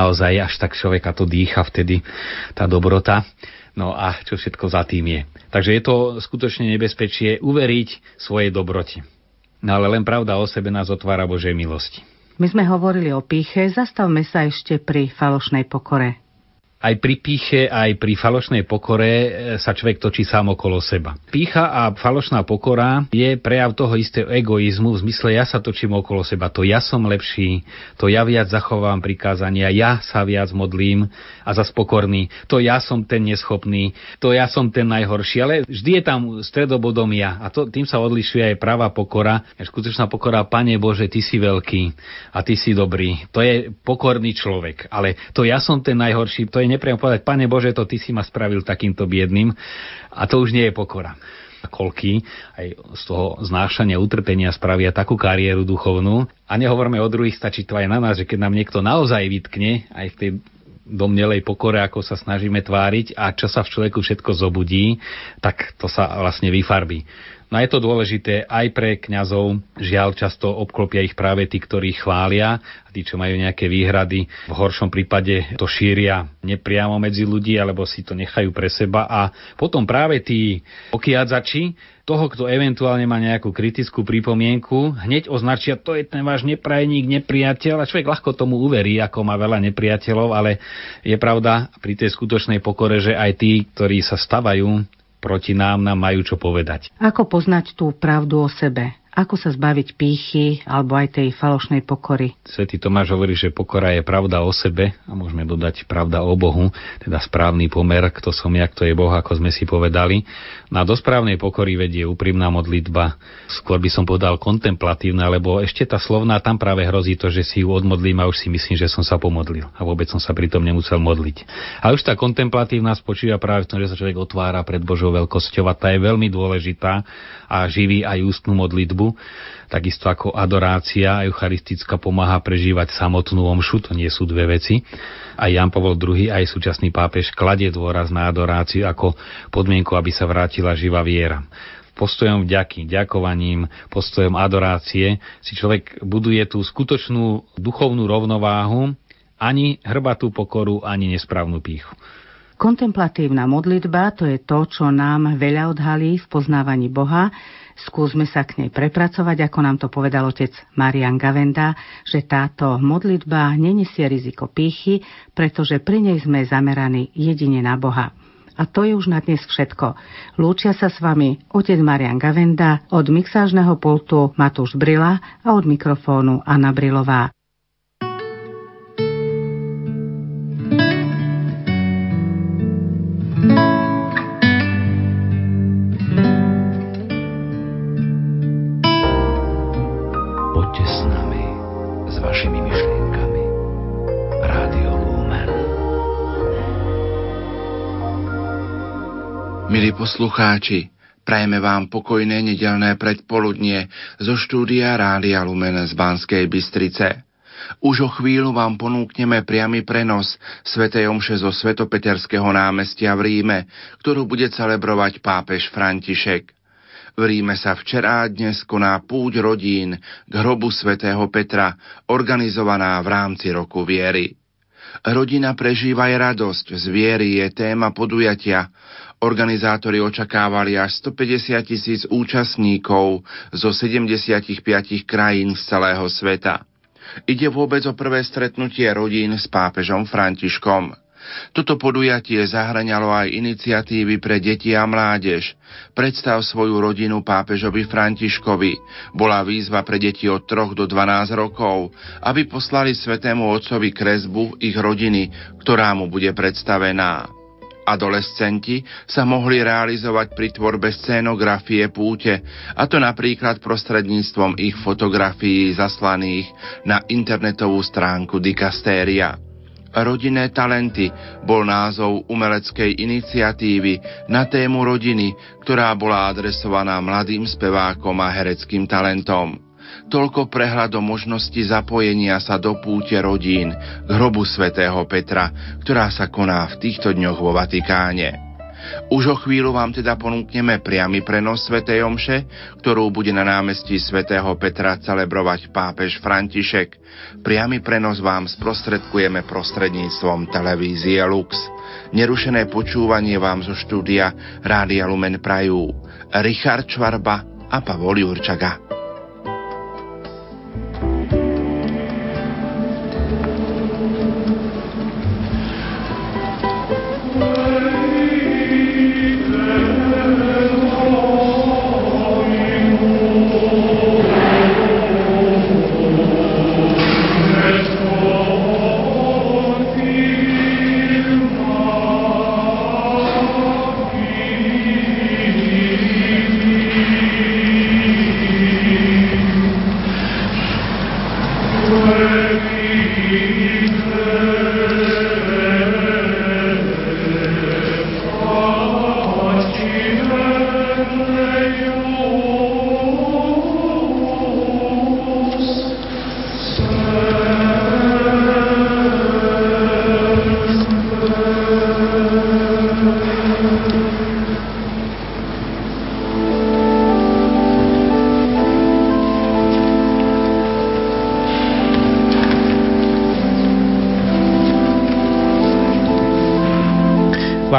naozaj až tak človeka to dýcha vtedy, tá dobrota. No a čo všetko za tým je. Takže je to skutočne nebezpečie uveriť svojej dobroti. No ale len pravda o sebe nás otvára Božej milosti. My sme hovorili o píche, zastavme sa ešte pri falošnej pokore aj pri píche, aj pri falošnej pokore e, sa človek točí sám okolo seba. Pícha a falošná pokora je prejav toho istého egoizmu v zmysle ja sa točím okolo seba. To ja som lepší, to ja viac zachovám prikázania, ja sa viac modlím a za spokorný, to ja som ten neschopný, to ja som ten najhorší, ale vždy je tam stredobodom ja a to, tým sa odlišuje aj pravá pokora. Skutočná pokora, Pane Bože, Ty si veľký a Ty si dobrý. To je pokorný človek, ale to ja som ten najhorší, to je nepriamo povedať, Pane Bože, to Ty si ma spravil takýmto biedným a to už nie je pokora kolky aj z toho znášania utrpenia spravia takú kariéru duchovnú. A nehovorme o druhých, stačí to aj na nás, že keď nám niekto naozaj vytkne, aj v tej domnelej pokore, ako sa snažíme tváriť a čo sa v človeku všetko zobudí, tak to sa vlastne vyfarbí. No je to dôležité aj pre kňazov. Žiaľ, často obklopia ich práve tí, ktorí chvália a tí, čo majú nejaké výhrady. V horšom prípade to šíria nepriamo medzi ľudí, alebo si to nechajú pre seba. A potom práve tí okiadzači toho, kto eventuálne má nejakú kritickú pripomienku, hneď označia, to je ten váš neprajník, nepriateľ a človek ľahko tomu uverí, ako má veľa nepriateľov, ale je pravda pri tej skutočnej pokore, že aj tí, ktorí sa stavajú proti nám nám majú čo povedať. Ako poznať tú pravdu o sebe? Ako sa zbaviť pýchy alebo aj tej falošnej pokory? Svetý Tomáš hovorí, že pokora je pravda o sebe a môžeme dodať pravda o Bohu, teda správny pomer, kto som ja, kto je Boh, ako sme si povedali. Na do správnej pokory vedie úprimná modlitba. Skôr by som povedal kontemplatívna, lebo ešte tá slovná tam práve hrozí to, že si ju odmodlím a už si myslím, že som sa pomodlil a vôbec som sa pritom nemusel modliť. A už tá kontemplatívna spočíva práve v tom, že sa človek otvára pred Božou veľkosťou a tá je veľmi dôležitá a živí aj ústnu modlitbu. Takisto ako adorácia eucharistická pomáha prežívať samotnú omšu, to nie sú dve veci. A Jan Pavol II, aj súčasný pápež, kladie dôraz na adoráciu ako podmienku, aby sa vrátila živá viera postojom vďaky, ďakovaním, postojom adorácie si človek buduje tú skutočnú duchovnú rovnováhu, ani hrbatú pokoru, ani nesprávnu píchu. Kontemplatívna modlitba to je to, čo nám veľa odhalí v poznávaní Boha. Skúsme sa k nej prepracovať, ako nám to povedal otec Marian Gavenda, že táto modlitba nenesie riziko pýchy, pretože pri nej sme zameraní jedine na Boha. A to je už na dnes všetko. Lúčia sa s vami otec Marian Gavenda, od mixážneho pultu Matúš Brila a od mikrofónu Anna Brilová. Milí poslucháči, prajeme vám pokojné nedelné predpoludnie zo štúdia Rádia Lumen z Banskej Bystrice. Už o chvíľu vám ponúkneme priamy prenos Sv. Omše zo Svetopeterského námestia v Ríme, ktorú bude celebrovať pápež František. V Ríme sa včera a dnes koná púť rodín k hrobu svätého Petra, organizovaná v rámci roku viery. Rodina prežíva aj radosť, z viery je téma podujatia, Organizátori očakávali až 150 tisíc účastníkov zo 75 krajín z celého sveta. Ide vôbec o prvé stretnutie rodín s pápežom Františkom. Toto podujatie zahraňalo aj iniciatívy pre deti a mládež. Predstav svoju rodinu pápežovi Františkovi. Bola výzva pre deti od 3 do 12 rokov, aby poslali svetému otcovi kresbu ich rodiny, ktorá mu bude predstavená. Adolescenti sa mohli realizovať pri tvorbe scénografie púte, a to napríklad prostredníctvom ich fotografií zaslaných na internetovú stránku Dikastéria. Rodinné talenty bol názov umeleckej iniciatívy na tému rodiny, ktorá bola adresovaná mladým spevákom a hereckým talentom. Toľko prehľad o možnosti zapojenia sa do púte rodín k hrobu svätého Petra, ktorá sa koná v týchto dňoch vo Vatikáne. Už o chvíľu vám teda ponúkneme priamy prenos Sv. Omše, ktorú bude na námestí svätého Petra celebrovať pápež František. Priamy prenos vám sprostredkujeme prostredníctvom televízie Lux. Nerušené počúvanie vám zo štúdia Rádia Lumen Prajú Richard Čvarba a Pavol Jurčaga.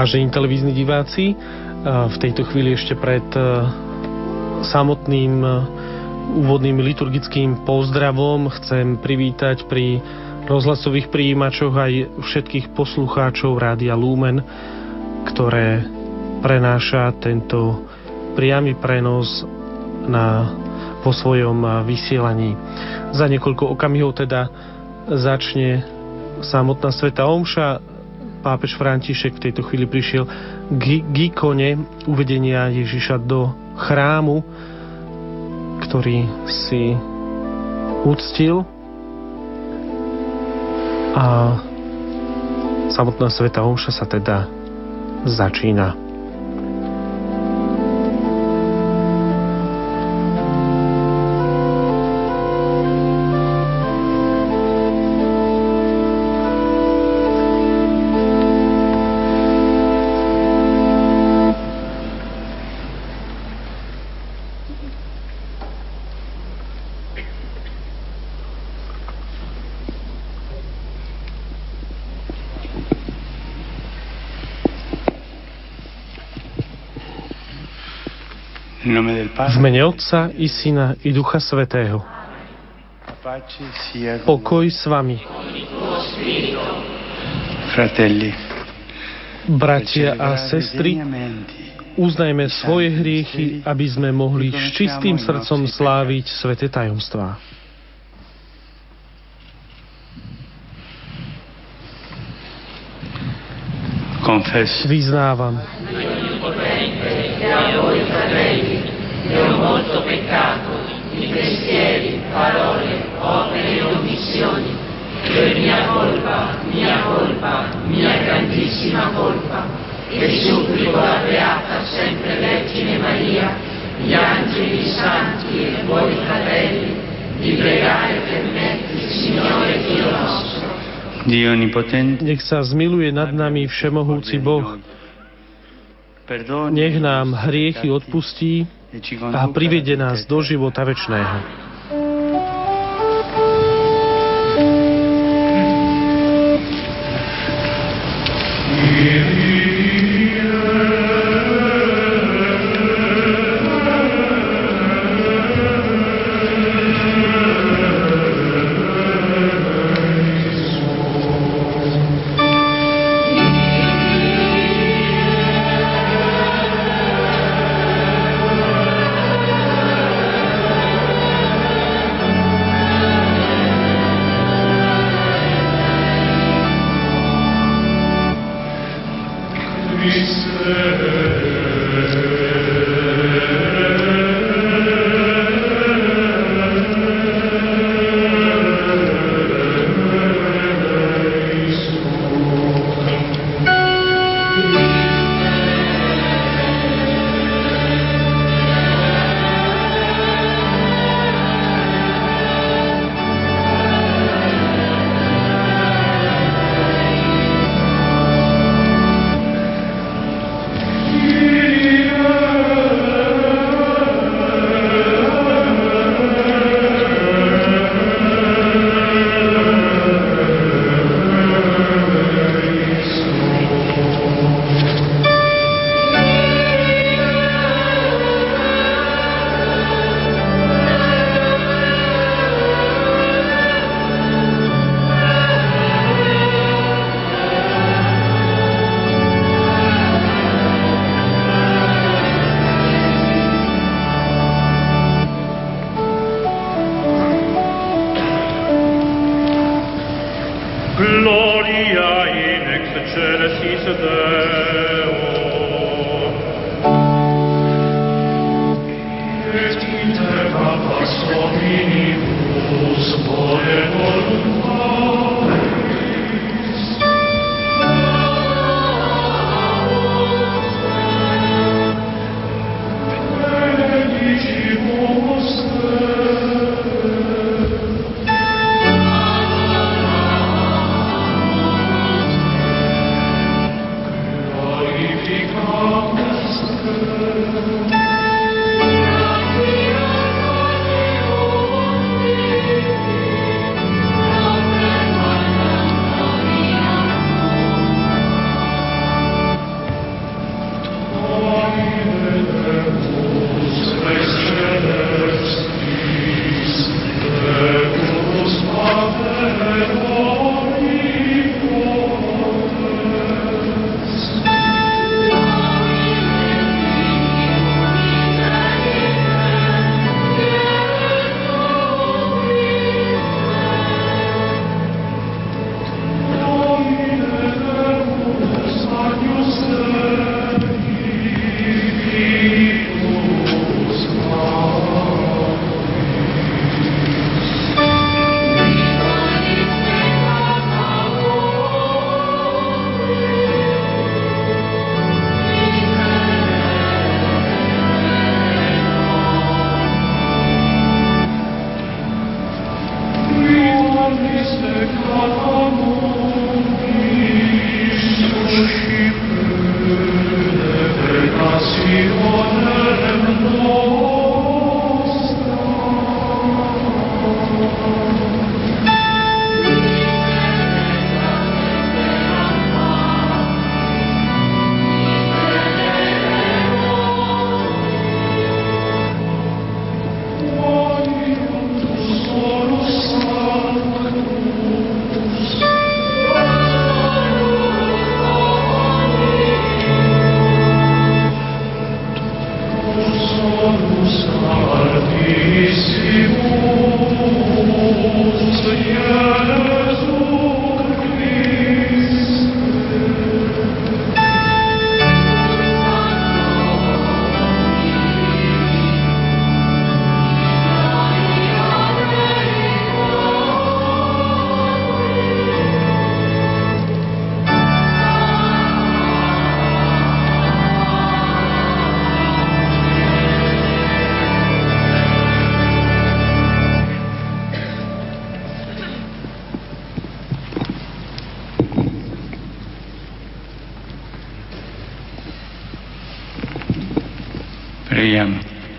Vážení televízni diváci, v tejto chvíli ešte pred samotným úvodným liturgickým pozdravom chcem privítať pri rozhlasových príjimačoch aj všetkých poslucháčov Rádia Lumen, ktoré prenáša tento priamy prenos na, po svojom vysielaní. Za niekoľko okamihov teda začne samotná Sveta Omša pápež František v tejto chvíli prišiel k, k ikone uvedenia Ježiša do chrámu, ktorý si uctil a samotná Sveta Omša sa teda začína. V mene Otca i Syna i Ducha Svetého. Pokoj s vami. Fratelli, Bratia a sestry, uznajme svoje hriechy, aby sme mohli s čistým srdcom sláviť svete tajomstvá. Vyznávam, ho molto peccato di pensieri, parole, opere e omissioni, per mia colpa, mia colpa, mia grandissima colpa, e supplico la Beata sempre Vergine Maria, gli angeli santi e voi fratelli, di pregare per me, il Signore Dio nostro. Dio Onnipotente, nech sa zmiluje nad nami Všemohúci Boh, nech nám hriechy odpustí, a privede nás do života večného.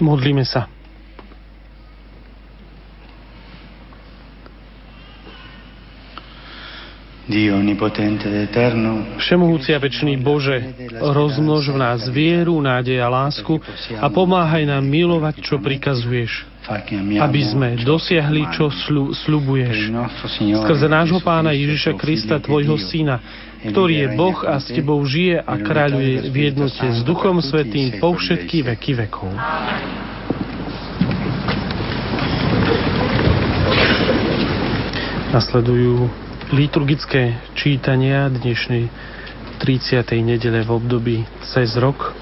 Modlíme sa. Všemohúci a večný Bože, rozmnož v nás vieru, nádej a lásku a pomáhaj nám milovať, čo prikazuješ, aby sme dosiahli, čo slu, slubuješ. Skrze nášho Pána Ježiša Krista, Tvojho Syna, ktorý je Boh a s Tebou žije a kráľuje v jednote s Duchom Svetým po všetky veky vekov. Nasledujú liturgické čítania dnešnej 30. nedele v období cez rok.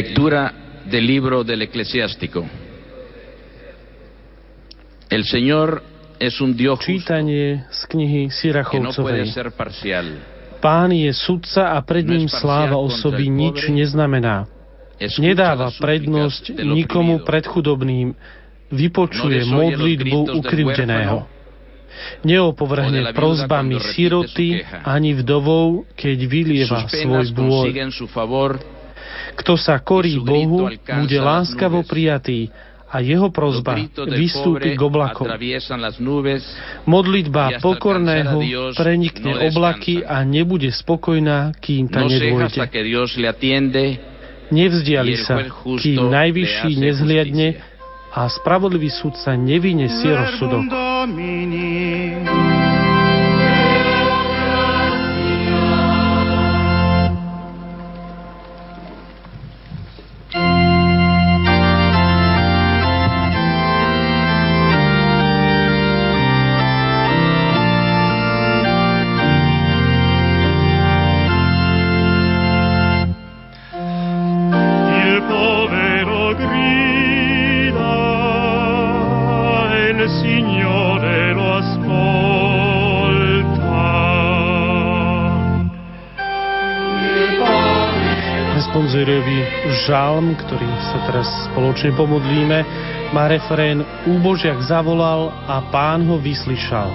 Lectura del libro del eclesiástico. El Señor es un Dios Čítanie z knihy no Sirachovcovej. parcial. Pán je sudca a pred ním sláva osoby nič neznamená. Nedáva prednosť nikomu pred chudobným, vypočuje No los modlitbu ukrivdeného. Neopovrhne prozbami siroty ani vdovou, keď vylieva svoj bôľ. Kto sa korí Bohu, bude láskavo prijatý a jeho prozba vystúpi k oblakom. Modlitba pokorného prenikne no oblaky a nebude spokojná, kým ta no ceja nedôjde. Nevzdiali sa, kým najvyšší nezhliadne a spravodlivý sudca nevyniesie rozsudok. Žalm, ktorý sa teraz spoločne pomodlíme, má refrén Úbožiak zavolal a pán ho vyslyšal.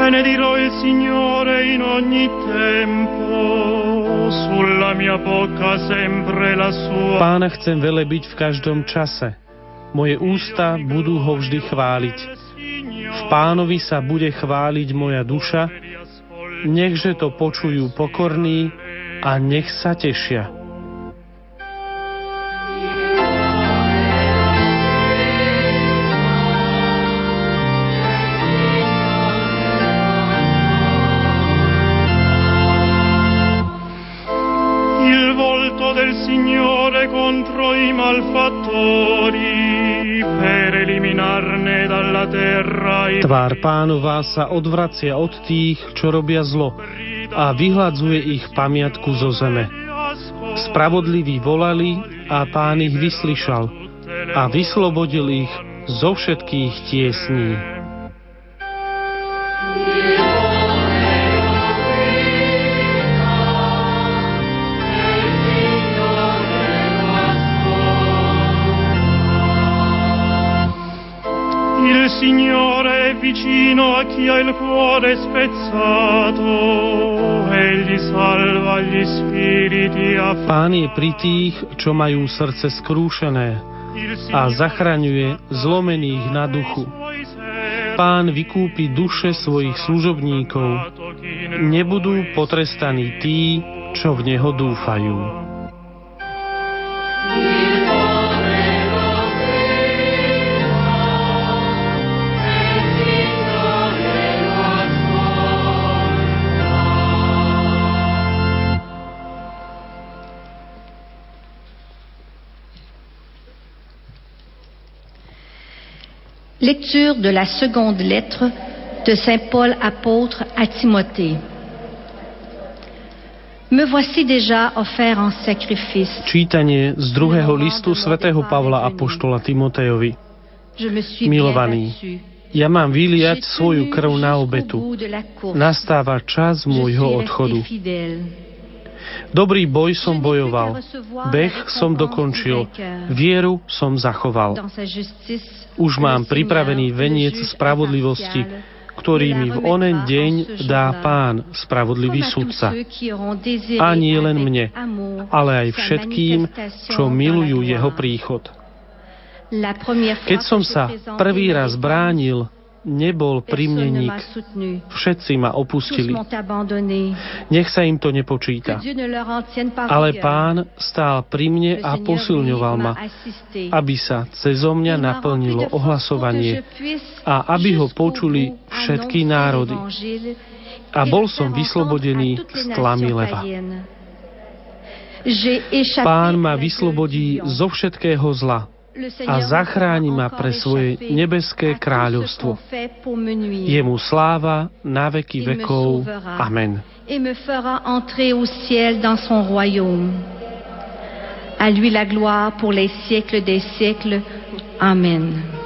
Benedirò il Signore in ogni tempo, sulla mia bocca sempre la sua. Pána chcem velebiť v každom čase. Moje ústa budú ho vždy chváliť. V pánovi sa bude chváliť moja duša, nechže to počujú pokorní a nech sa tešia. Tvár pánova sa odvracia od tých, čo robia zlo a vyhľadzuje ich pamiatku zo zeme. Spravodliví volali a pán ich vyslyšal a vyslobodil ich zo všetkých tiesní. Vicino a chi ha il cuore spezzato, egli salva gli spiriti Pán je pri tých, čo majú srdce skrúšené a zachraňuje zlomených na duchu. Pán vykúpi duše svojich služobníkov. Nebudú potrestaní tí, čo v Neho dúfajú. Lecture de la seconde lettre de Saint Paul apôtre à Timothée. Me voici déjà offert en sacrifice. Čítanie z druhého listu svätého Pavla Apoštola Timotejovi. Milovaný, ja mám vyliať svoju krv na obetu. Nastáva čas môjho odchodu. Dobrý boj som bojoval, beh som dokončil, vieru som zachoval. Už mám pripravený veniec spravodlivosti, ktorý mi v onen deň dá Pán, spravodlivý sudca. A nie len mne, ale aj všetkým, čo milujú jeho príchod. Keď som sa prvý raz bránil, nebol pri mne nik. Všetci ma opustili. Nech sa im to nepočíta. Ale pán stál pri mne a posilňoval ma, aby sa cezo mňa naplnilo ohlasovanie a aby ho počuli všetky národy. A bol som vyslobodený z tlamy leva. Pán ma vyslobodí zo všetkého zla a zachráni ma pre svoje nebeské kráľovstvo. Jemu sláva na veky vekov. Amen. À lui la gloire pour les siècles des siècles. Amen.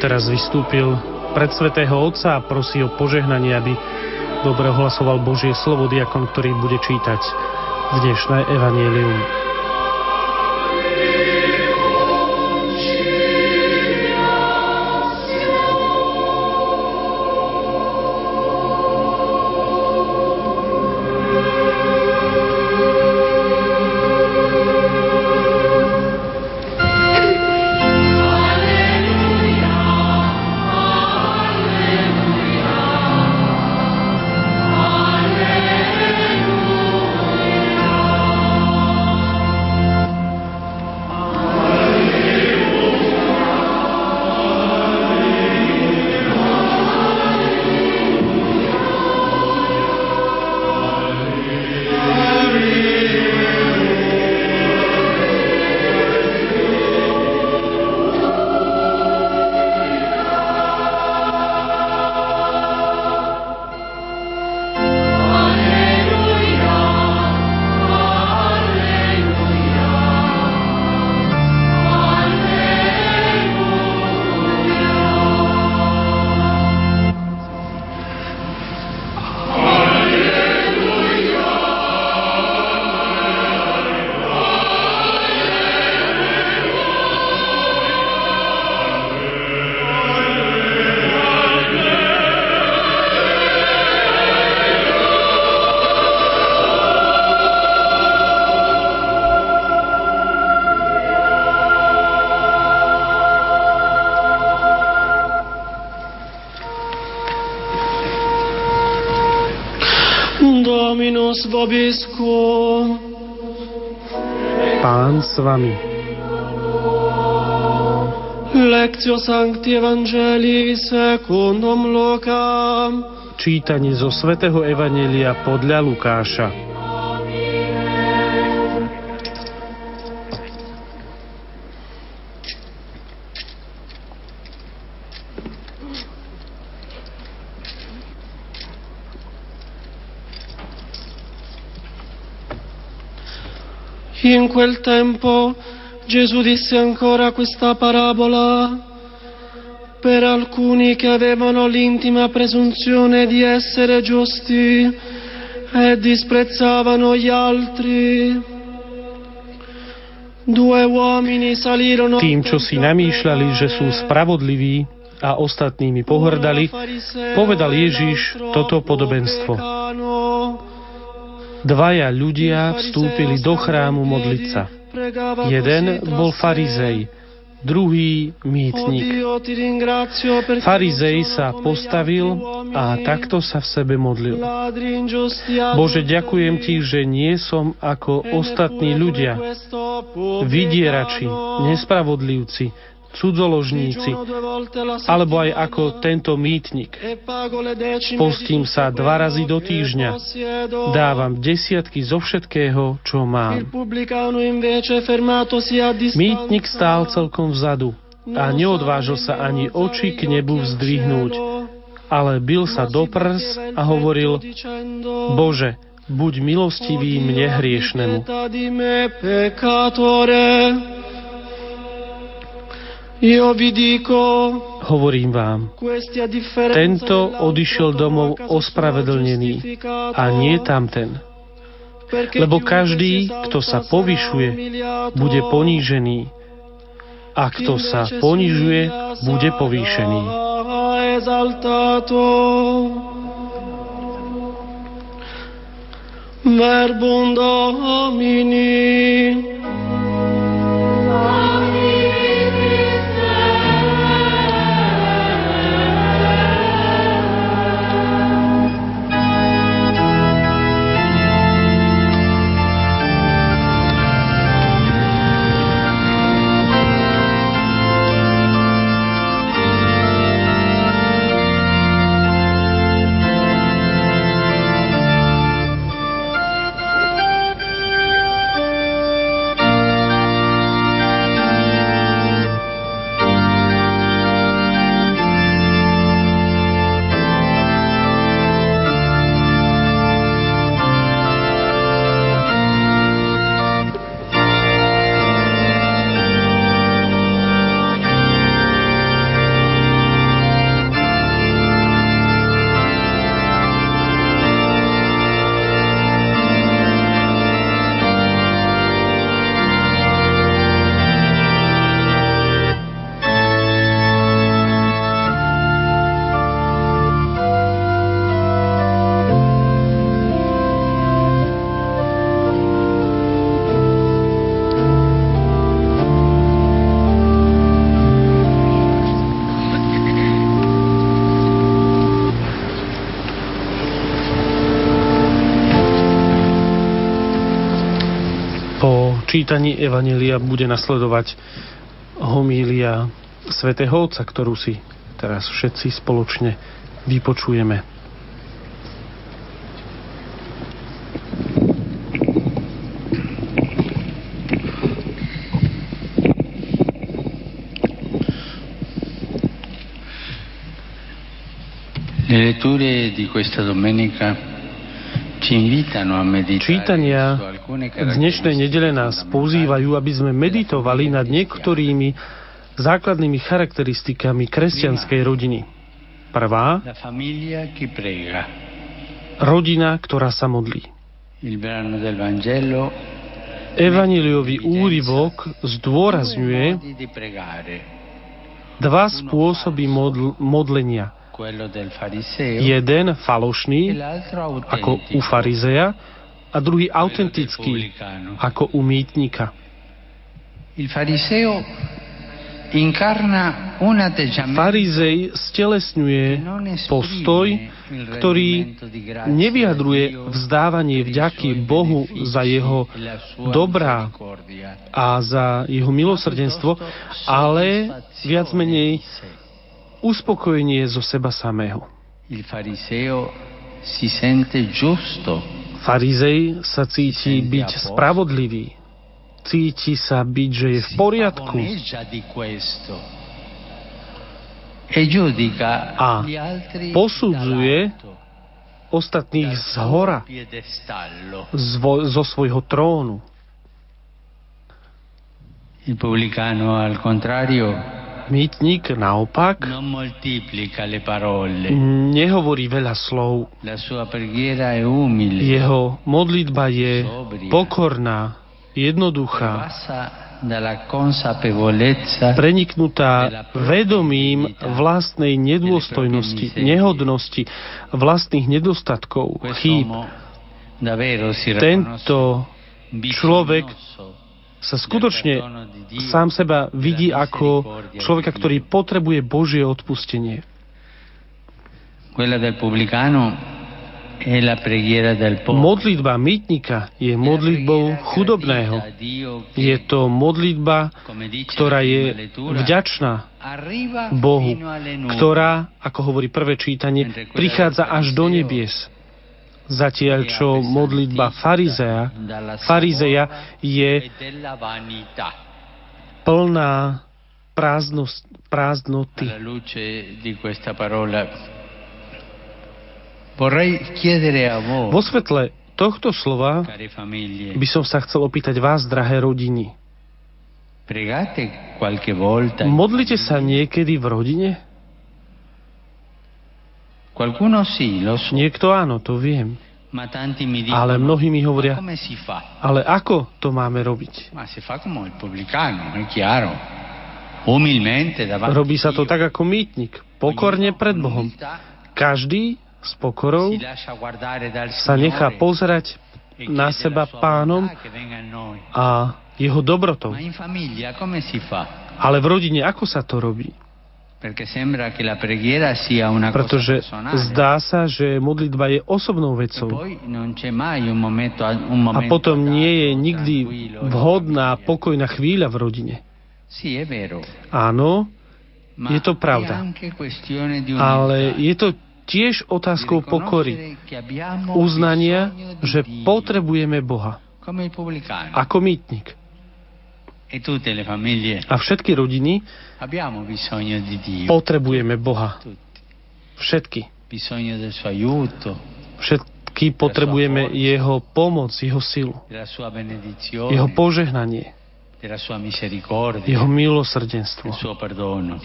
Teraz vystúpil pred svetého Otca a prosí o požehnanie, aby dobre ohlasoval Božie slovo diakon, ktorý bude čítať dnešné evanílium. Vami. Lectio Sancti Evangelii secundum Lucam. Čítanie zo svätého Evanelia podľa Lukáša. Quel tempo Gesù disse ancora questa parabola per alcuni che avevano l'intima presunzione di essere giusti e disprezzavano gli altri. Due uomini salirono Tým, čo si namýšľali, že sú spravodliví a ostatnými pohrdali, povedal Ježiš toto podobenstvo. Dvaja ľudia vstúpili do chrámu modliť sa. Jeden bol farizej, druhý mýtnik. Farizej sa postavil a takto sa v sebe modlil. Bože, ďakujem Ti, že nie som ako ostatní ľudia, vydierači, nespravodlivci, cudzoložníci, alebo aj ako tento mýtnik. Postím sa dva razy do týždňa, dávam desiatky zo všetkého, čo mám. Mýtnik stál celkom vzadu a neodvážil sa ani oči k nebu vzdvihnúť, ale bil sa do prs a hovoril, Bože, buď milostivý mne hriešnemu. Hovorím vám, tento odišiel domov ospravedlnený a nie tamten. Lebo každý, kto sa povyšuje, bude ponížený a kto sa ponižuje, bude povýšený. Verbum Domini. Čítaní Evanelia bude nasledovať homília svätého Otca, ktorú si teraz všetci spoločne vypočujeme. Le letture di questa domenica Čítania dnešnej nedele nás pozývajú, aby sme meditovali nad niektorými základnými charakteristikami kresťanskej rodiny. Prvá, rodina, ktorá sa modlí. Evaniliový úryvok zdôrazňuje dva spôsoby modl- modlenia – Jeden falošný, ako u farizeja, a druhý autentický, ako u mýtnika. Farizej stelesňuje postoj, ktorý nevyjadruje vzdávanie vďaky Bohu za jeho dobrá a za jeho milosrdenstvo, ale viac menej uspokojenie zo seba samého. Il fariseo si sente giusto. Farizej sa cíti byť spravodlivý. Cíti sa byť, že je v poriadku. E A posudzuje ostatných z hora, zo svojho trónu. Il pubblicano al contrario Mýtnik naopak nehovorí veľa slov. Jeho modlitba je pokorná, jednoduchá, preniknutá vedomím vlastnej nedôstojnosti, nehodnosti, vlastných nedostatkov, chýb. Tento človek sa skutočne sám seba vidí ako človeka, ktorý potrebuje Božie odpustenie. Modlitba mýtnika je modlitbou chudobného. Je to modlitba, ktorá je vďačná Bohu, ktorá, ako hovorí prvé čítanie, prichádza až do nebies. Zatiaľ, čo modlitba farizeja, farizeja je plná prázdnosť, prázdnoty. Vo svetle tohto slova by som sa chcel opýtať vás, drahé rodiny. Modlite sa niekedy v rodine? Niekto áno, to viem. Ale mnohí mi hovoria, ale ako to máme robiť? Robí sa to tak ako mýtnik, pokorne pred Bohom. Každý s pokorou sa nechá pozerať na seba pánom a jeho dobrotou. Ale v rodine ako sa to robí? Pretože zdá sa, že modlitba je osobnou vecou. A potom nie je nikdy vhodná, pokojná chvíľa v rodine. Áno, je to pravda. Ale je to tiež otázkou pokory. Uznania, že potrebujeme Boha. Ako mýtnik. E A všetky rodiny potrebujeme Boha. Všetky. Všetky potrebujeme Jeho pomoc, Jeho silu, Jeho požehnanie, Jeho milosrdenstvo,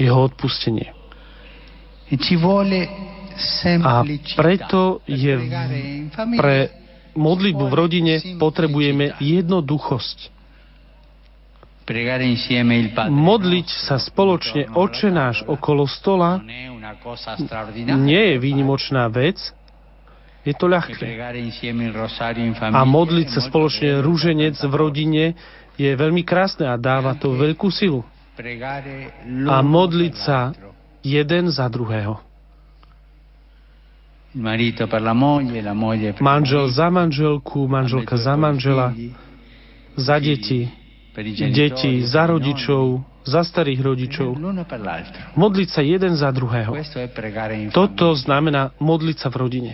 Jeho odpustenie. E A preto je pre modlitbu v rodine potrebujeme jednoduchosť Modliť sa spoločne Oče náš okolo stola nie je výnimočná vec, je to ľahké. A modliť sa spoločne rúženec v rodine je veľmi krásne a dáva to veľkú silu. A modliť sa jeden za druhého. Manžel za manželku, manželka za manžela, za deti, deti, za rodičov, za starých rodičov. Modliť sa jeden za druhého. Toto znamená modliť sa v rodine.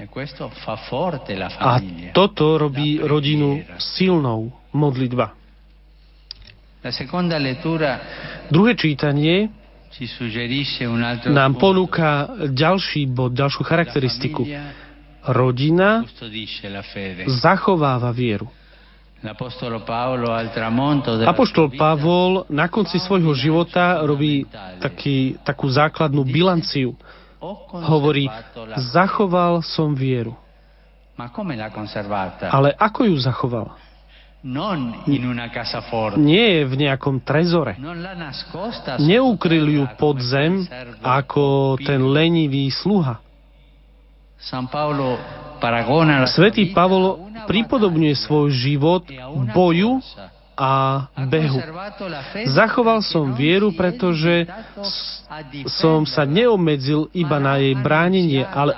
A toto robí rodinu silnou modlitba. Druhé čítanie nám ponúka ďalší bod, ďalšiu charakteristiku. Rodina zachováva vieru. Apoštol Pavol na konci svojho života robí taký, takú základnú bilanciu. Hovorí, zachoval som vieru. Ale ako ju zachoval? Nie je v nejakom trezore. Neukryl ju pod zem ako ten lenivý sluha. Svetý Pavol pripodobňuje svoj život boju a behu. Zachoval som vieru, pretože som sa neobmedzil iba na jej bránenie, ale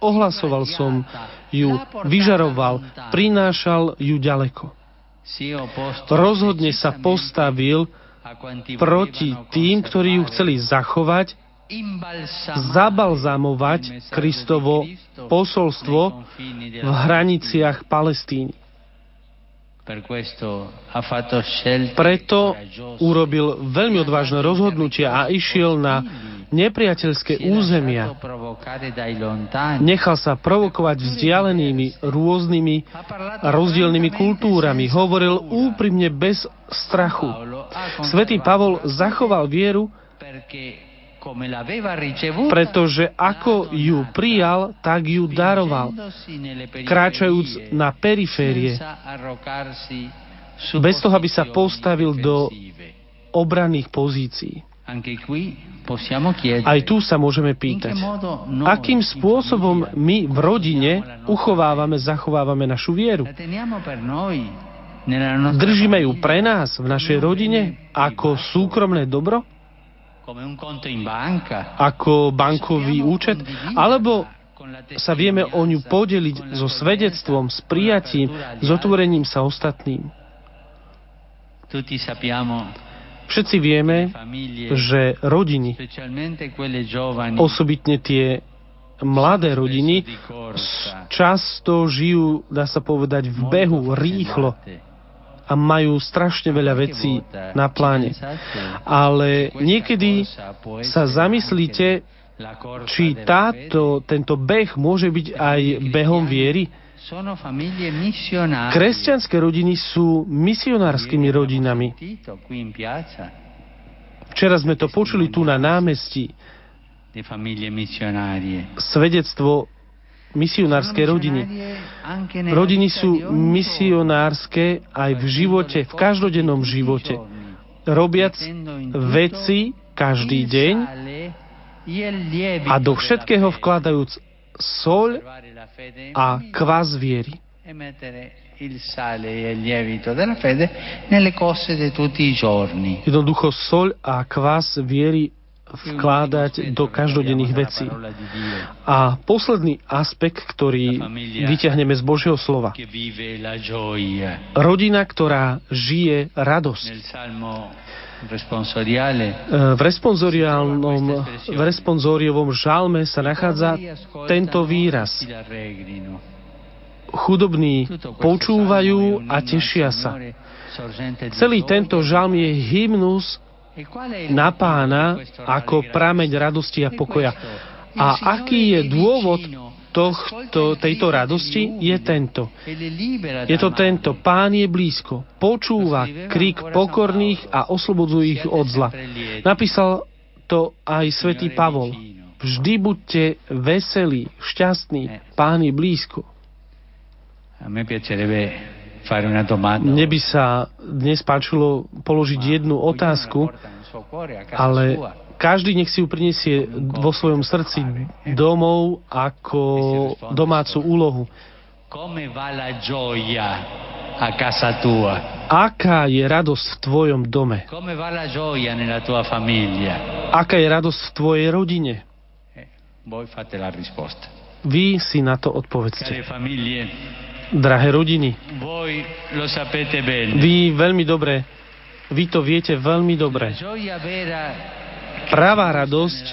ohlasoval som ju, vyžaroval, prinášal ju ďaleko. Rozhodne sa postavil proti tým, ktorí ju chceli zachovať, zabalzamovať Kristovo posolstvo v hraniciach Palestíny. Preto urobil veľmi odvážne rozhodnutie a išiel na nepriateľské územia. Nechal sa provokovať vzdialenými, rôznymi rozdielnymi kultúrami. Hovoril úprimne bez strachu. Svetý Pavol zachoval vieru, pretože ako ju prijal, tak ju daroval, kráčajúc na periférie, bez toho, aby sa postavil do obranných pozícií. Aj tu sa môžeme pýtať, akým spôsobom my v rodine uchovávame, zachovávame našu vieru. Držíme ju pre nás, v našej rodine, ako súkromné dobro? Ako bankový účet? Alebo sa vieme o ňu podeliť so svedectvom, s prijatím, s otvorením sa ostatným? Všetci vieme, že rodiny, osobitne tie mladé rodiny, často žijú, dá sa povedať, v behu, rýchlo a majú strašne veľa vecí na pláne. Ale niekedy sa zamyslíte, či táto, tento beh môže byť aj behom viery, Kresťanské rodiny sú misionárskymi rodinami. Včera sme to počuli tu na námestí. Svedectvo misionárskej rodiny. Rodiny sú misionárske aj v živote, v každodennom živote. Robiac veci každý deň a do všetkého vkladajúc soľ a kvás viery. Jednoducho soľ a kvás viery vkládať do každodenných vecí. A posledný aspekt, ktorý vyťahneme z Božieho slova. Rodina, ktorá žije radosť. V responsoriálnom, v responsóriovom žalme sa nachádza tento výraz. Chudobní počúvajú a tešia sa. Celý tento žalm je hymnus na pána ako prameň radosti a pokoja. A aký je dôvod tohto, tejto radosti je tento. Je to tento. Pán je blízko. Počúva krik pokorných a oslobodzuje ich od zla. Napísal to aj svätý Pavol. Vždy buďte veselí, šťastní. Pán je blízko. Mne by sa dnes páčilo položiť jednu otázku, ale každý nech si ju prinesie vo svojom srdci domov ako domácu úlohu. Aká je radosť v tvojom dome? Aká je radosť v tvojej rodine? Eh, Vy si na to odpovedzte. Drahé rodiny, vy veľmi dobre, vy to viete veľmi dobre. Pravá radosť,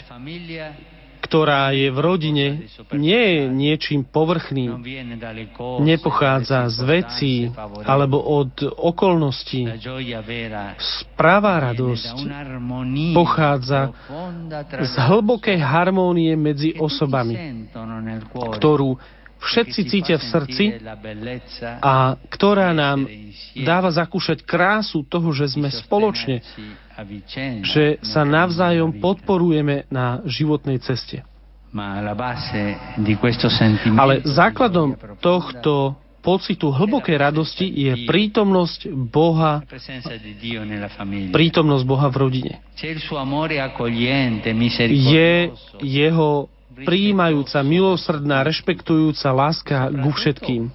ktorá je v rodine, nie je niečím povrchným. Nepochádza z vecí alebo od okolností. Pravá radosť pochádza z hlbokej harmónie medzi osobami, ktorú všetci cítia v srdci a ktorá nám dáva zakúšať krásu toho, že sme spoločne, že sa navzájom podporujeme na životnej ceste. Ale základom tohto pocitu hlbokej radosti je prítomnosť Boha, prítomnosť Boha v rodine. Je jeho prijímajúca, milosrdná, rešpektujúca láska ku všetkým.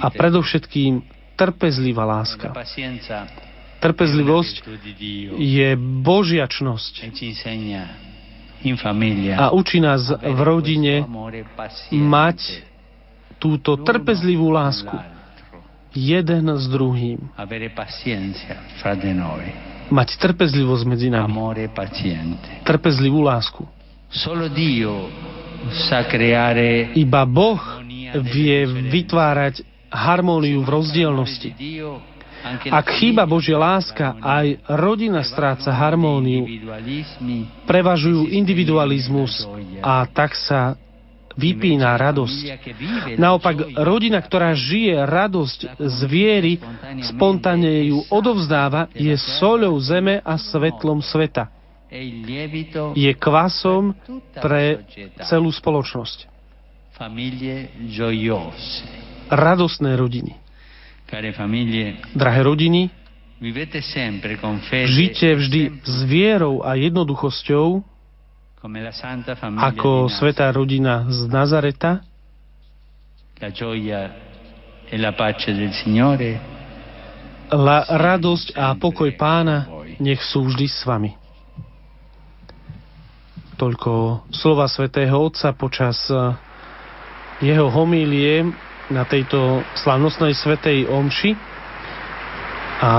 A predovšetkým trpezlivá láska. Trpezlivosť je božiačnosť. A učí nás v rodine mať túto trpezlivú lásku. jeden s druhým mať trpezlivosť medzi nami. Trpezlivú lásku. Iba Boh vie vytvárať harmóniu v rozdielnosti. Ak chýba Božia láska, aj rodina stráca harmóniu, prevažujú individualizmus a tak sa vypína radosť. Naopak, rodina, ktorá žije radosť z viery, spontánne ju odovzdáva, je soľou zeme a svetlom sveta. Je kvasom pre celú spoločnosť. Radostné rodiny. Drahé rodiny, žite vždy s vierou a jednoduchosťou, ako svetá rodina z Nazareta, e la radosť a pokoj pána nech sú vždy s vami. Toľko slova svätého Otca počas eh, jeho homílie na tejto slavnostnej svetej omši. A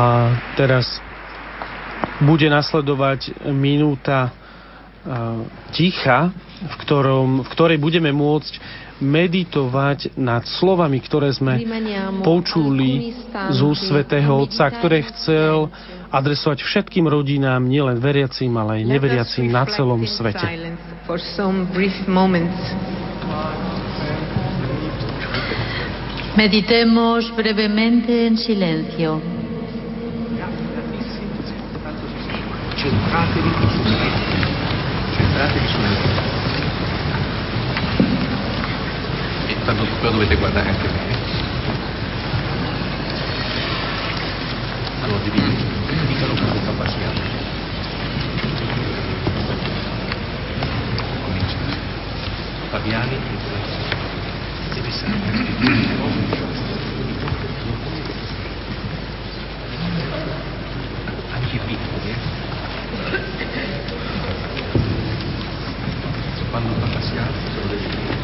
teraz bude nasledovať minúta ticha, v, ktorom, v ktorej budeme môcť meditovať nad slovami, ktoré sme počuli z úst Svetého Otca, ktoré chcel adresovať všetkým rodinám, nielen veriacim, ale aj neveriacim na celom svete. Meditemos brevemente en silencio. quadrati che sono e tanto lo dovete guardare anche me. Allora vi dico dicalo con questa passione cominciamo Fabiani e Pesaro quando passiamo sono le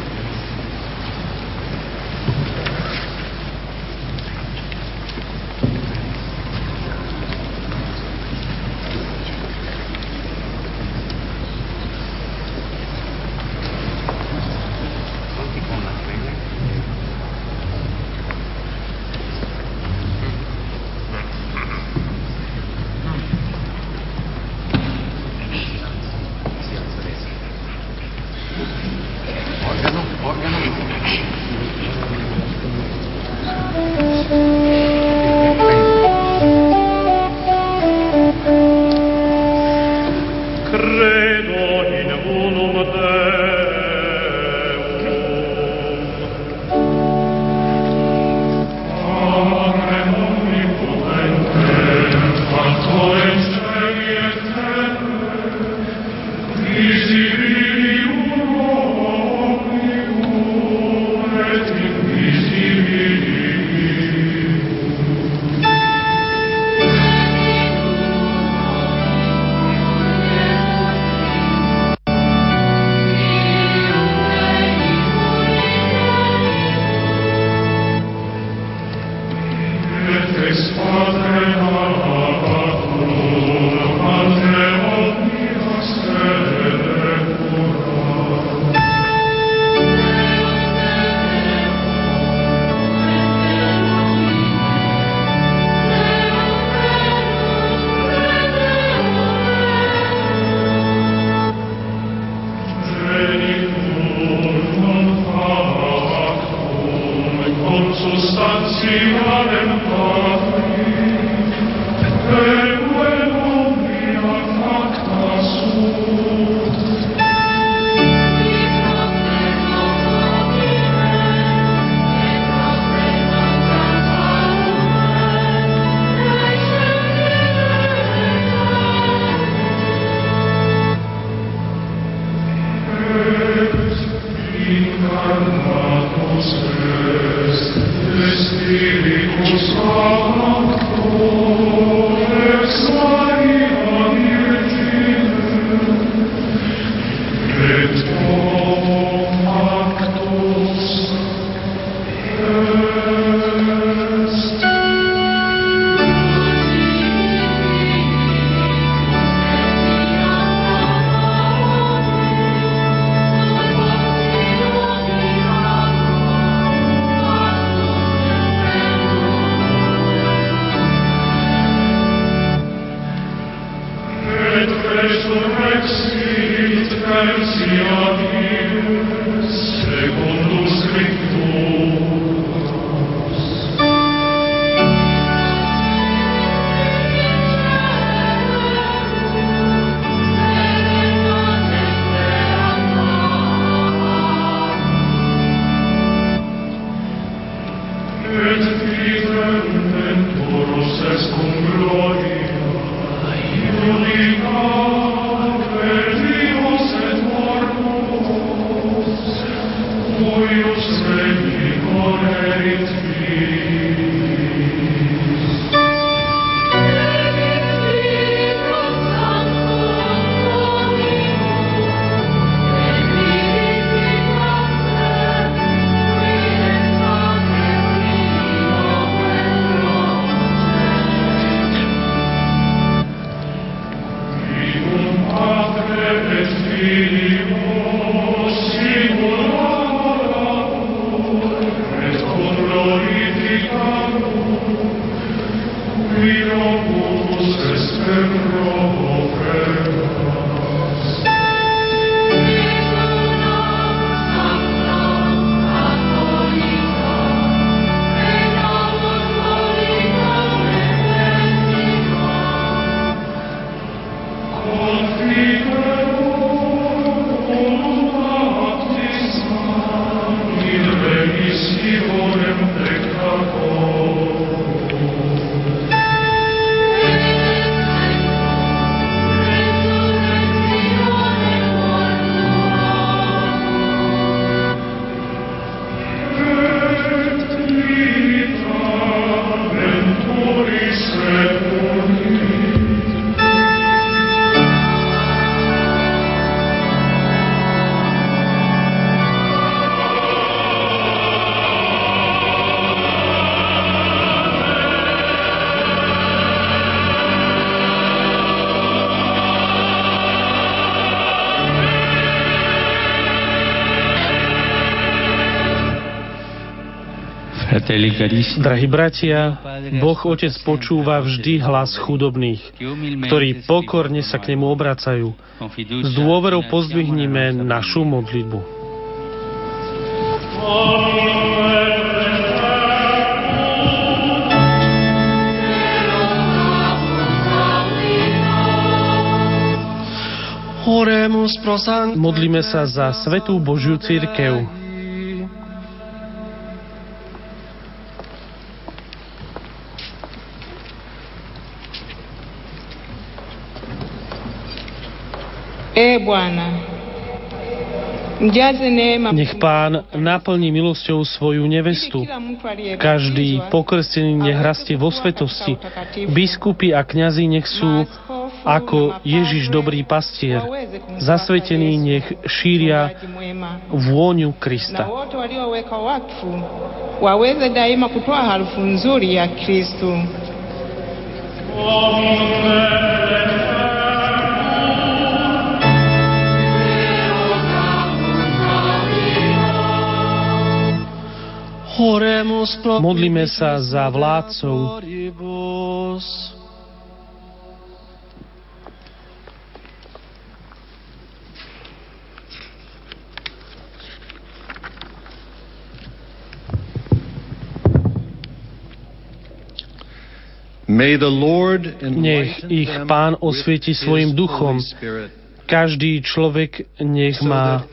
Drahí bratia, Boh Otec počúva vždy hlas chudobných, ktorí pokorne sa k nemu obracajú. S dôverou pozdvihnime našu modlitbu. Modlíme sa za Svetú Božiu Církev, Nech pán naplní milosťou svoju nevestu. Každý pokrstený nech rastie vo svetosti. Biskupy a kňazi nech sú ako Ježiš dobrý pastier. Zasvetení nech šíria vôňu Krista. waweze daima kutoa harufu nzuri ya Kristu. Modlíme sa za vládcov. Nech ich Pán osvieti svojim duchom, každý človek nech má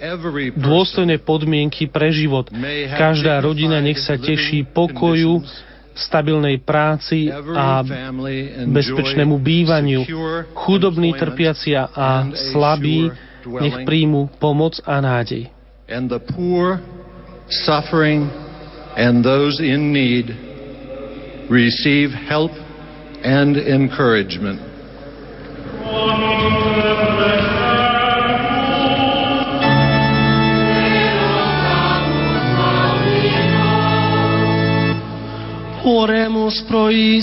dôstojné podmienky pre život. Každá rodina nech sa teší pokoju, stabilnej práci a bezpečnému bývaniu. Chudobní, trpiacia a slabí nech príjmu pomoc a nádej. And the poor, suffering, and those in need receive help and encouragement.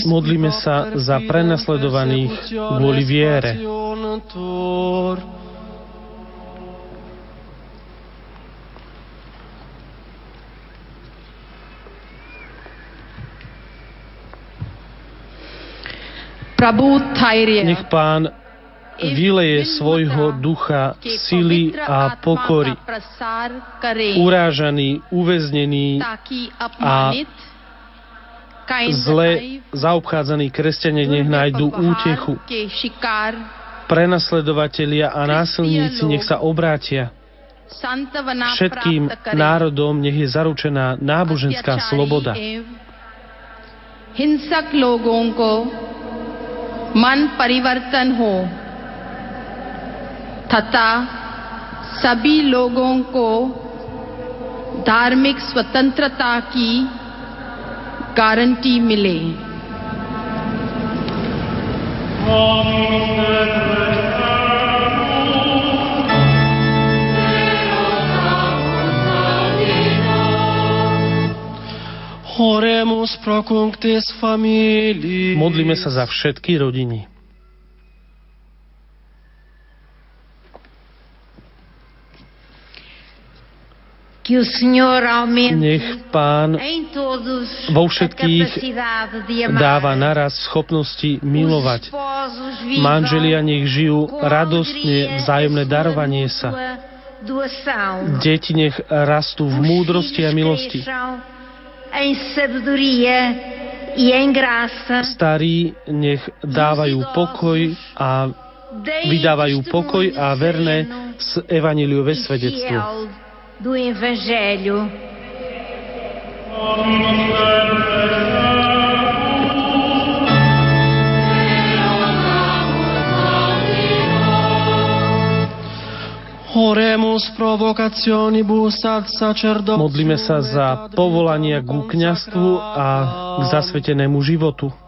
Modlíme sa za prenasledovaných kvôli viere. Nech Pán vyleje svojho ducha sily a pokory. Urážaní, uväznení a zle zaobchádzaní kresťania nech nájdú útechu. Prenasledovatelia a násilníci nech sa obrátia. Všetkým národom nech je zaručená náboženská sloboda. हिंसक लोगों को मन परिवर्तन हो तथा सभी लोगों को धार्मिक स्वतंत्रता की गारंटी मिले Modlíme sa za všetky rodiny. Nech Pán vo všetkých dáva naraz schopnosti milovať. Manželia nech žijú radostne vzájomné darovanie sa. Deti nech rastú v múdrosti a milosti. Starí nech dávajú pokoj a vydávajú pokoj a verné s evaniliové svedectvo do Evangelho. Modlíme sa za povolania ku kniastvu a k zasvetenému životu.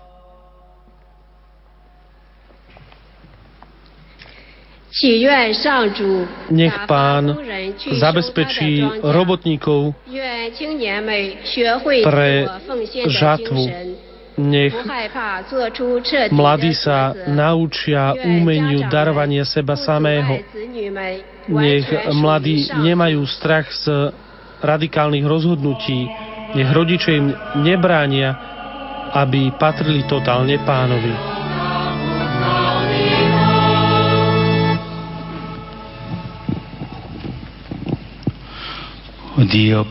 Nech pán zabezpečí robotníkov pre žatvu. Nech mladí sa naučia umeniu darovania seba samého. Nech mladí nemajú strach z radikálnych rozhodnutí. Nech rodiče im nebránia, aby patrili totálne pánovi.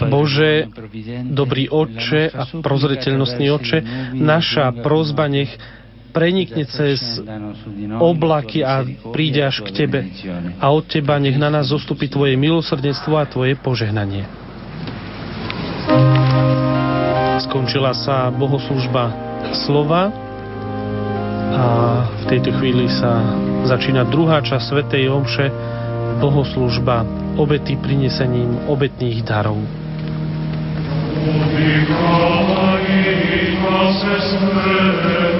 Bože, dobrý Otče a prozreteľnostný Otče, naša prozba nech prenikne cez oblaky a príde až k Tebe. A od Teba nech na nás zostupí Tvoje milosrdenstvo a Tvoje požehnanie. Skončila sa bohoslužba slova a v tejto chvíli sa začína druhá časť Svetej Omše, bohoslužba obety prinesením obetných darov. Ubi Christi,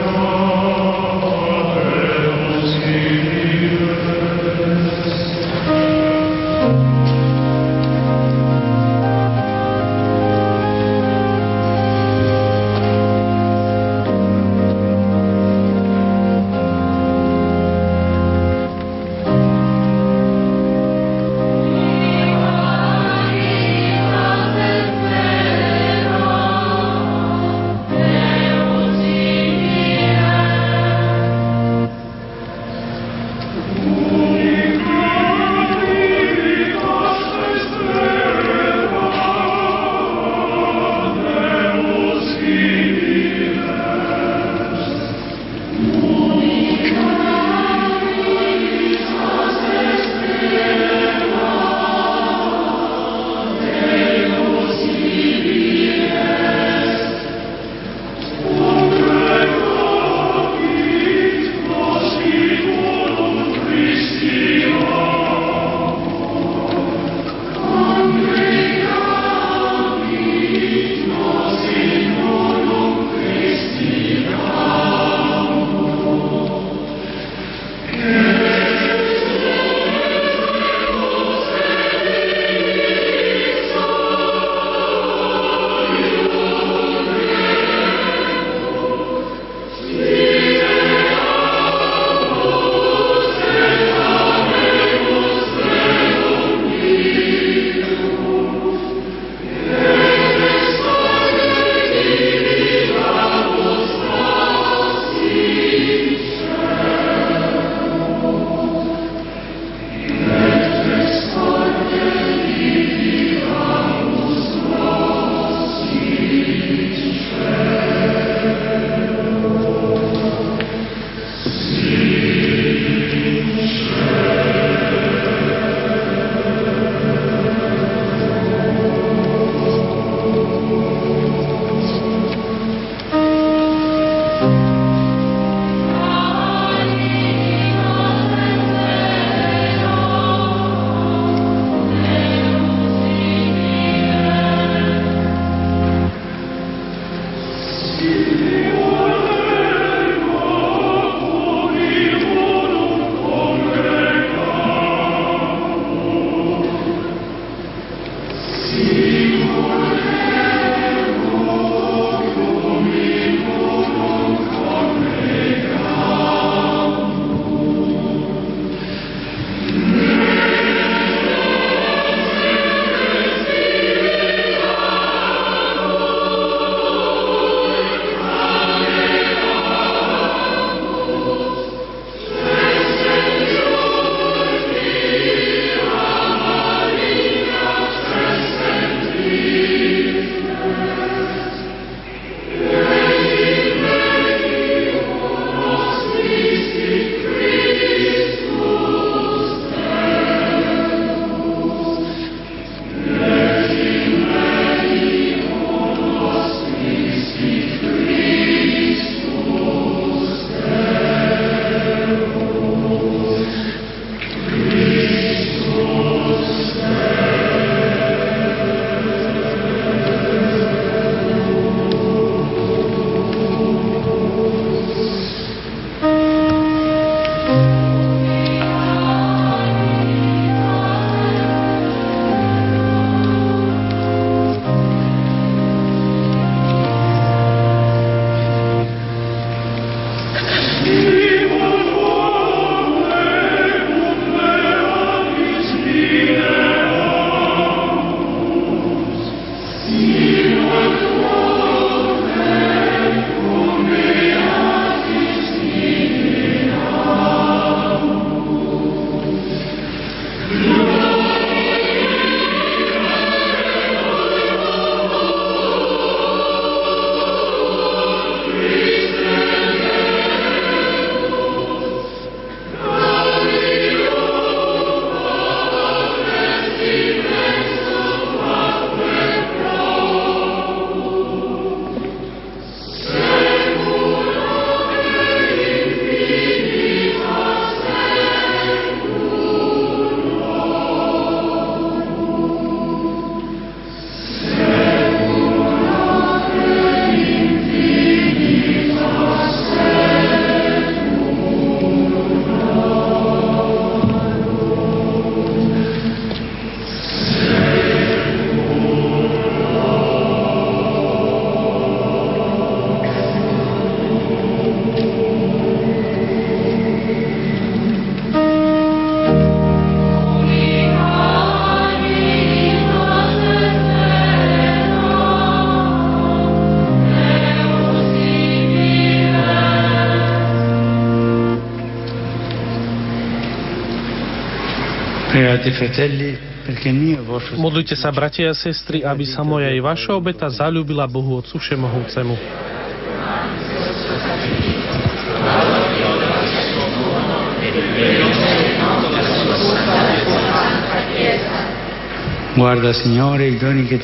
Modlite sa, bratia a sestry, aby sa moja i vaša obeta zalúbila Bohu Otcu Všemohúcemu.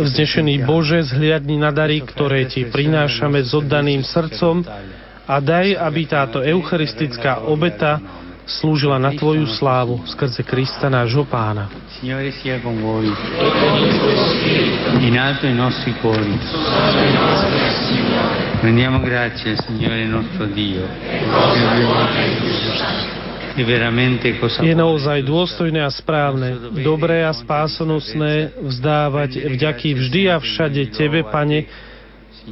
Vznešený Bože, zhliadni na dary, ktoré Ti prinášame s oddaným srdcom a daj, aby táto eucharistická obeta slúžila na Tvoju slávu skrze Krista nášho Pána. Rendiamo grazie Signore nostro Dio. Je naozaj dôstojné a správne, dobré a spásonosné vzdávať vďaky vždy a všade Tebe, Pane,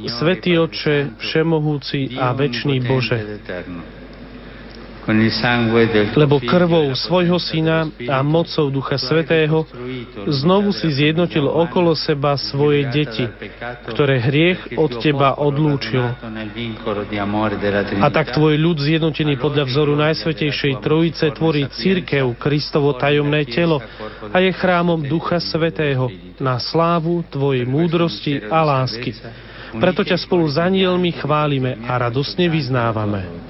Svetý Oče, Všemohúci a Večný Bože lebo krvou svojho syna a mocou Ducha Svetého znovu si zjednotil okolo seba svoje deti, ktoré hriech od teba odlúčil. A tak tvoj ľud zjednotený podľa vzoru Najsvetejšej Trojice tvorí církev, Kristovo tajomné telo a je chrámom Ducha Svetého na slávu tvojej múdrosti a lásky. Preto ťa spolu s anielmi chválime a radosne vyznávame.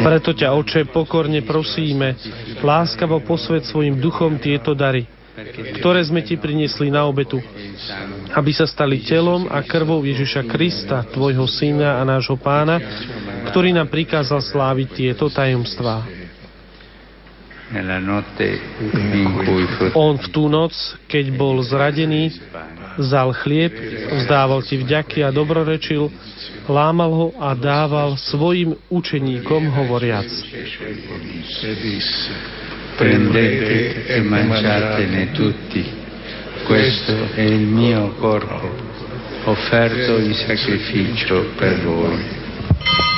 Preto ťa, oče, pokorne prosíme, láskavo posved svojim duchom tieto dary, ktoré sme ti priniesli na obetu, aby sa stali telom a krvou Ježiša Krista, tvojho syna a nášho pána, ktorý nám prikázal sláviť tieto tajomstvá. On v tú noc, keď bol zradený, vzal chlieb, vzdával ti vďaky a dobrorečil, lámal ho a dával svojim učeníkom hovoriac. Prendete e mangiatene tutti. Questo è il mio corpo, offerto in sacrificio per voi.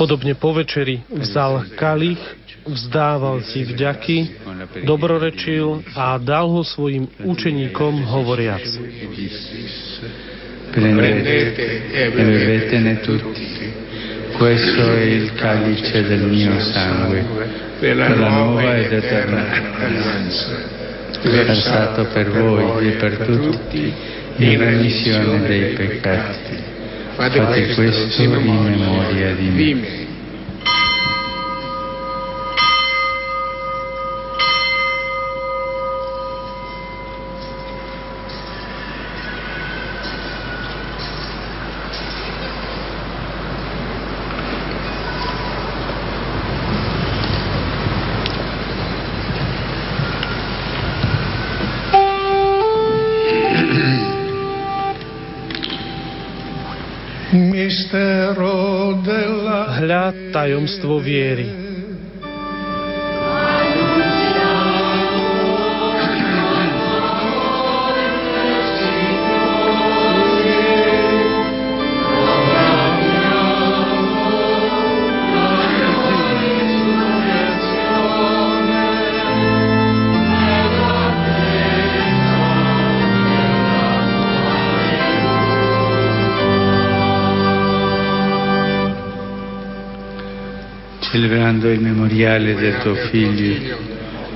Podobne po večeri vzal kalich, vzdával si vďaky, dobrorečil a dal ho svojim učeníkom hovoriac. Prendete e bevetene tutti. Questo è il calice del mio sangue, per la nuova ed eterna alleanza, versato per voi e per tutti in remissione dei peccati. Fate, Fate questo in memoria di me. Tajomstvo viery.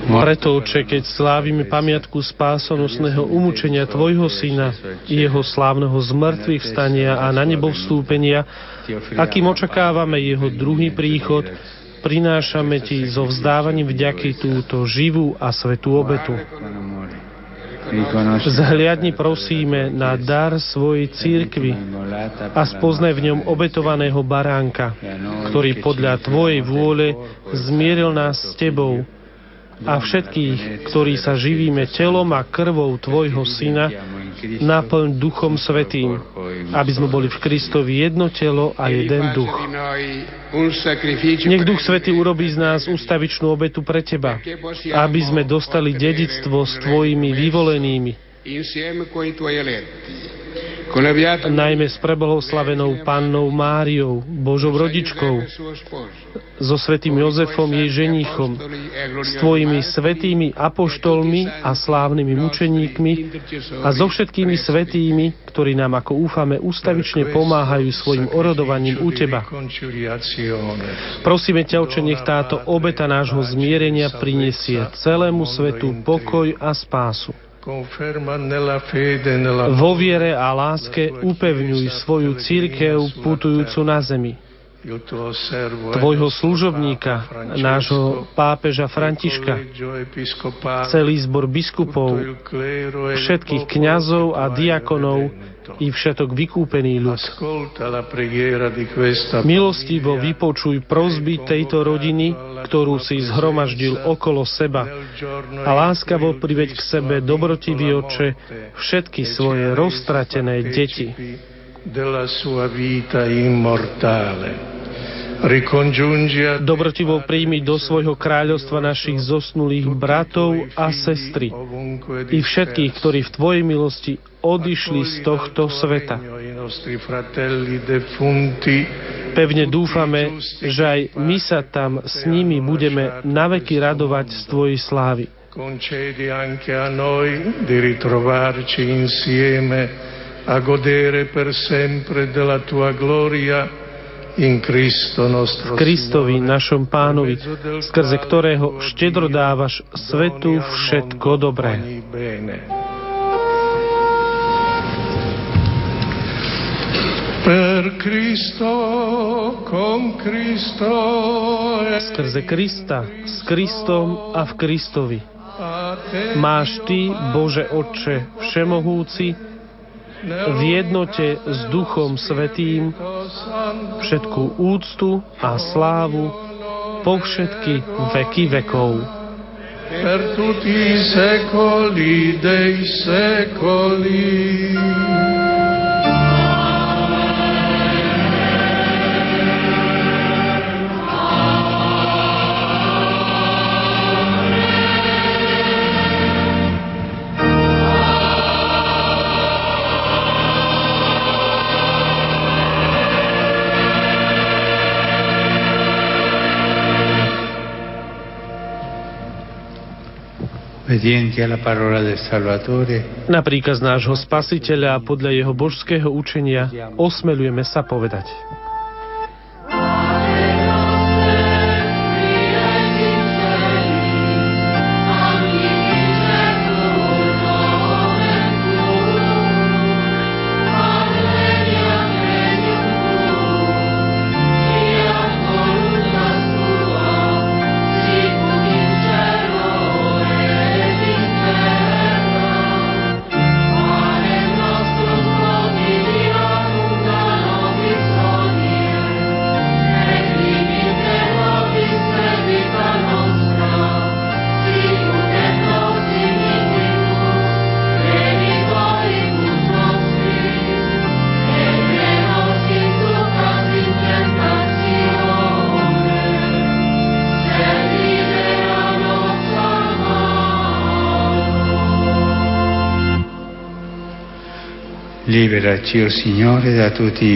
Preto, Oče, keď slávime pamiatku spásonosného umúčenia Tvojho Syna Jeho slávneho zmrtvých vstania a na nebo vstúpenia, akým očakávame Jeho druhý príchod, prinášame Ti so vzdávaním vďaky túto živú a svetú obetu. Zhliadni prosíme na dar svojej církvy a spoznaj v ňom obetovaného baránka, ktorý podľa Tvojej vôle zmieril nás s Tebou a všetkých, ktorí sa živíme telom a krvou Tvojho Syna, naplň Duchom Svetým, aby sme boli v Kristovi jedno telo a jeden duch. Nech Duch Svetý urobí z nás ústavičnú obetu pre Teba, aby sme dostali dedictvo s Tvojimi vyvolenými najmä s preblahoslavenou pannou Máriou, Božou rodičkou, so svetým Jozefom, jej ženichom, s tvojimi svetými apoštolmi a slávnymi mučeníkmi a so všetkými svetými, ktorí nám, ako úfame, ústavične pomáhajú svojim orodovaním u Teba. Prosíme ťa, Oče, nech táto obeta nášho zmierenia prinesie celému svetu pokoj a spásu. Vo viere a láske upevňuj svoju církev putujúcu na zemi. Tvojho služobníka, nášho pápeža Františka, celý zbor biskupov, všetkých kňazov a diakonov i všetok vykúpený ľud. Milostivo vypočuj prozby tejto rodiny, ktorú si zhromaždil okolo seba. A láskavo priveď k sebe dobrotivý oče všetky svoje roztratené deti della sua vita immortale. Dobrotivo príjmi do svojho kráľovstva našich zosnulých bratov a sestry i všetkých, ktorí v Tvojej milosti odišli z tohto sveta. Pevne dúfame, že aj my sa tam s nimi budeme naveky radovať z Tvojej slávy. Concedi anche a noi di ritrovarci insieme a godere per sempre della tua gloria nostro Kristovi, našom pánovi, skrze ktorého štedro dávaš svetu všetko dobré. Skrze Krista, s Kristom a v Kristovi. Máš Ty, Bože Otče, Všemohúci, v jednote s Duchom Svetým všetku úctu a slávu po všetky veky vekov. Per tutti secoli dei secoli. Na príkaz nášho spasiteľa a podľa jeho božského učenia osmelujeme sa povedať.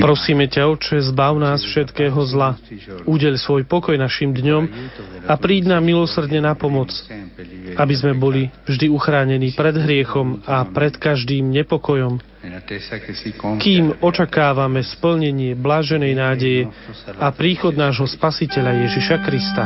Prosíme ťa, Oče, zbav nás všetkého zla. Udeľ svoj pokoj našim dňom a príď nám milosrdne na pomoc, aby sme boli vždy uchránení pred hriechom a pred každým nepokojom, kým očakávame splnenie bláženej nádeje a príchod nášho Spasiteľa Ježiša Krista.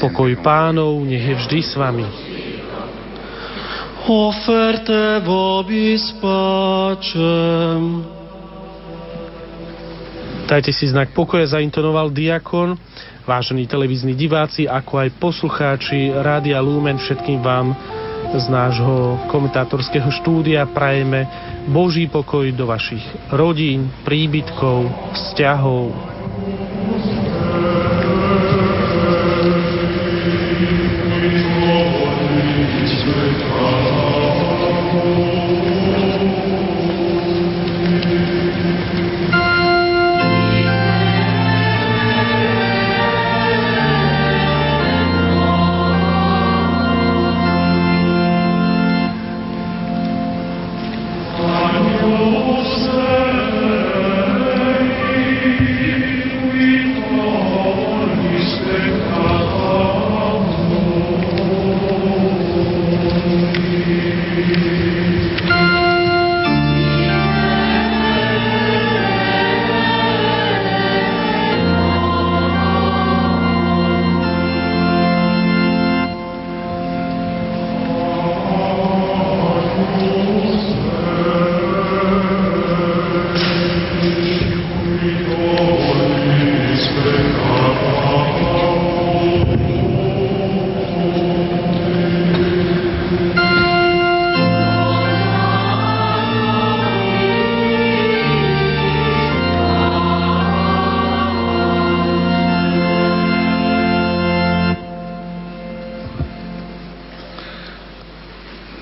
Pokoj pánov nech je vždy s vami. Oferte vobis pacem. Dajte si znak pokoja, zaintonoval diakon. Vážení televízni diváci, ako aj poslucháči Rádia Lumen, všetkým vám z nášho komentátorského štúdia prajeme Boží pokoj do vašich rodín, príbytkov, vzťahov,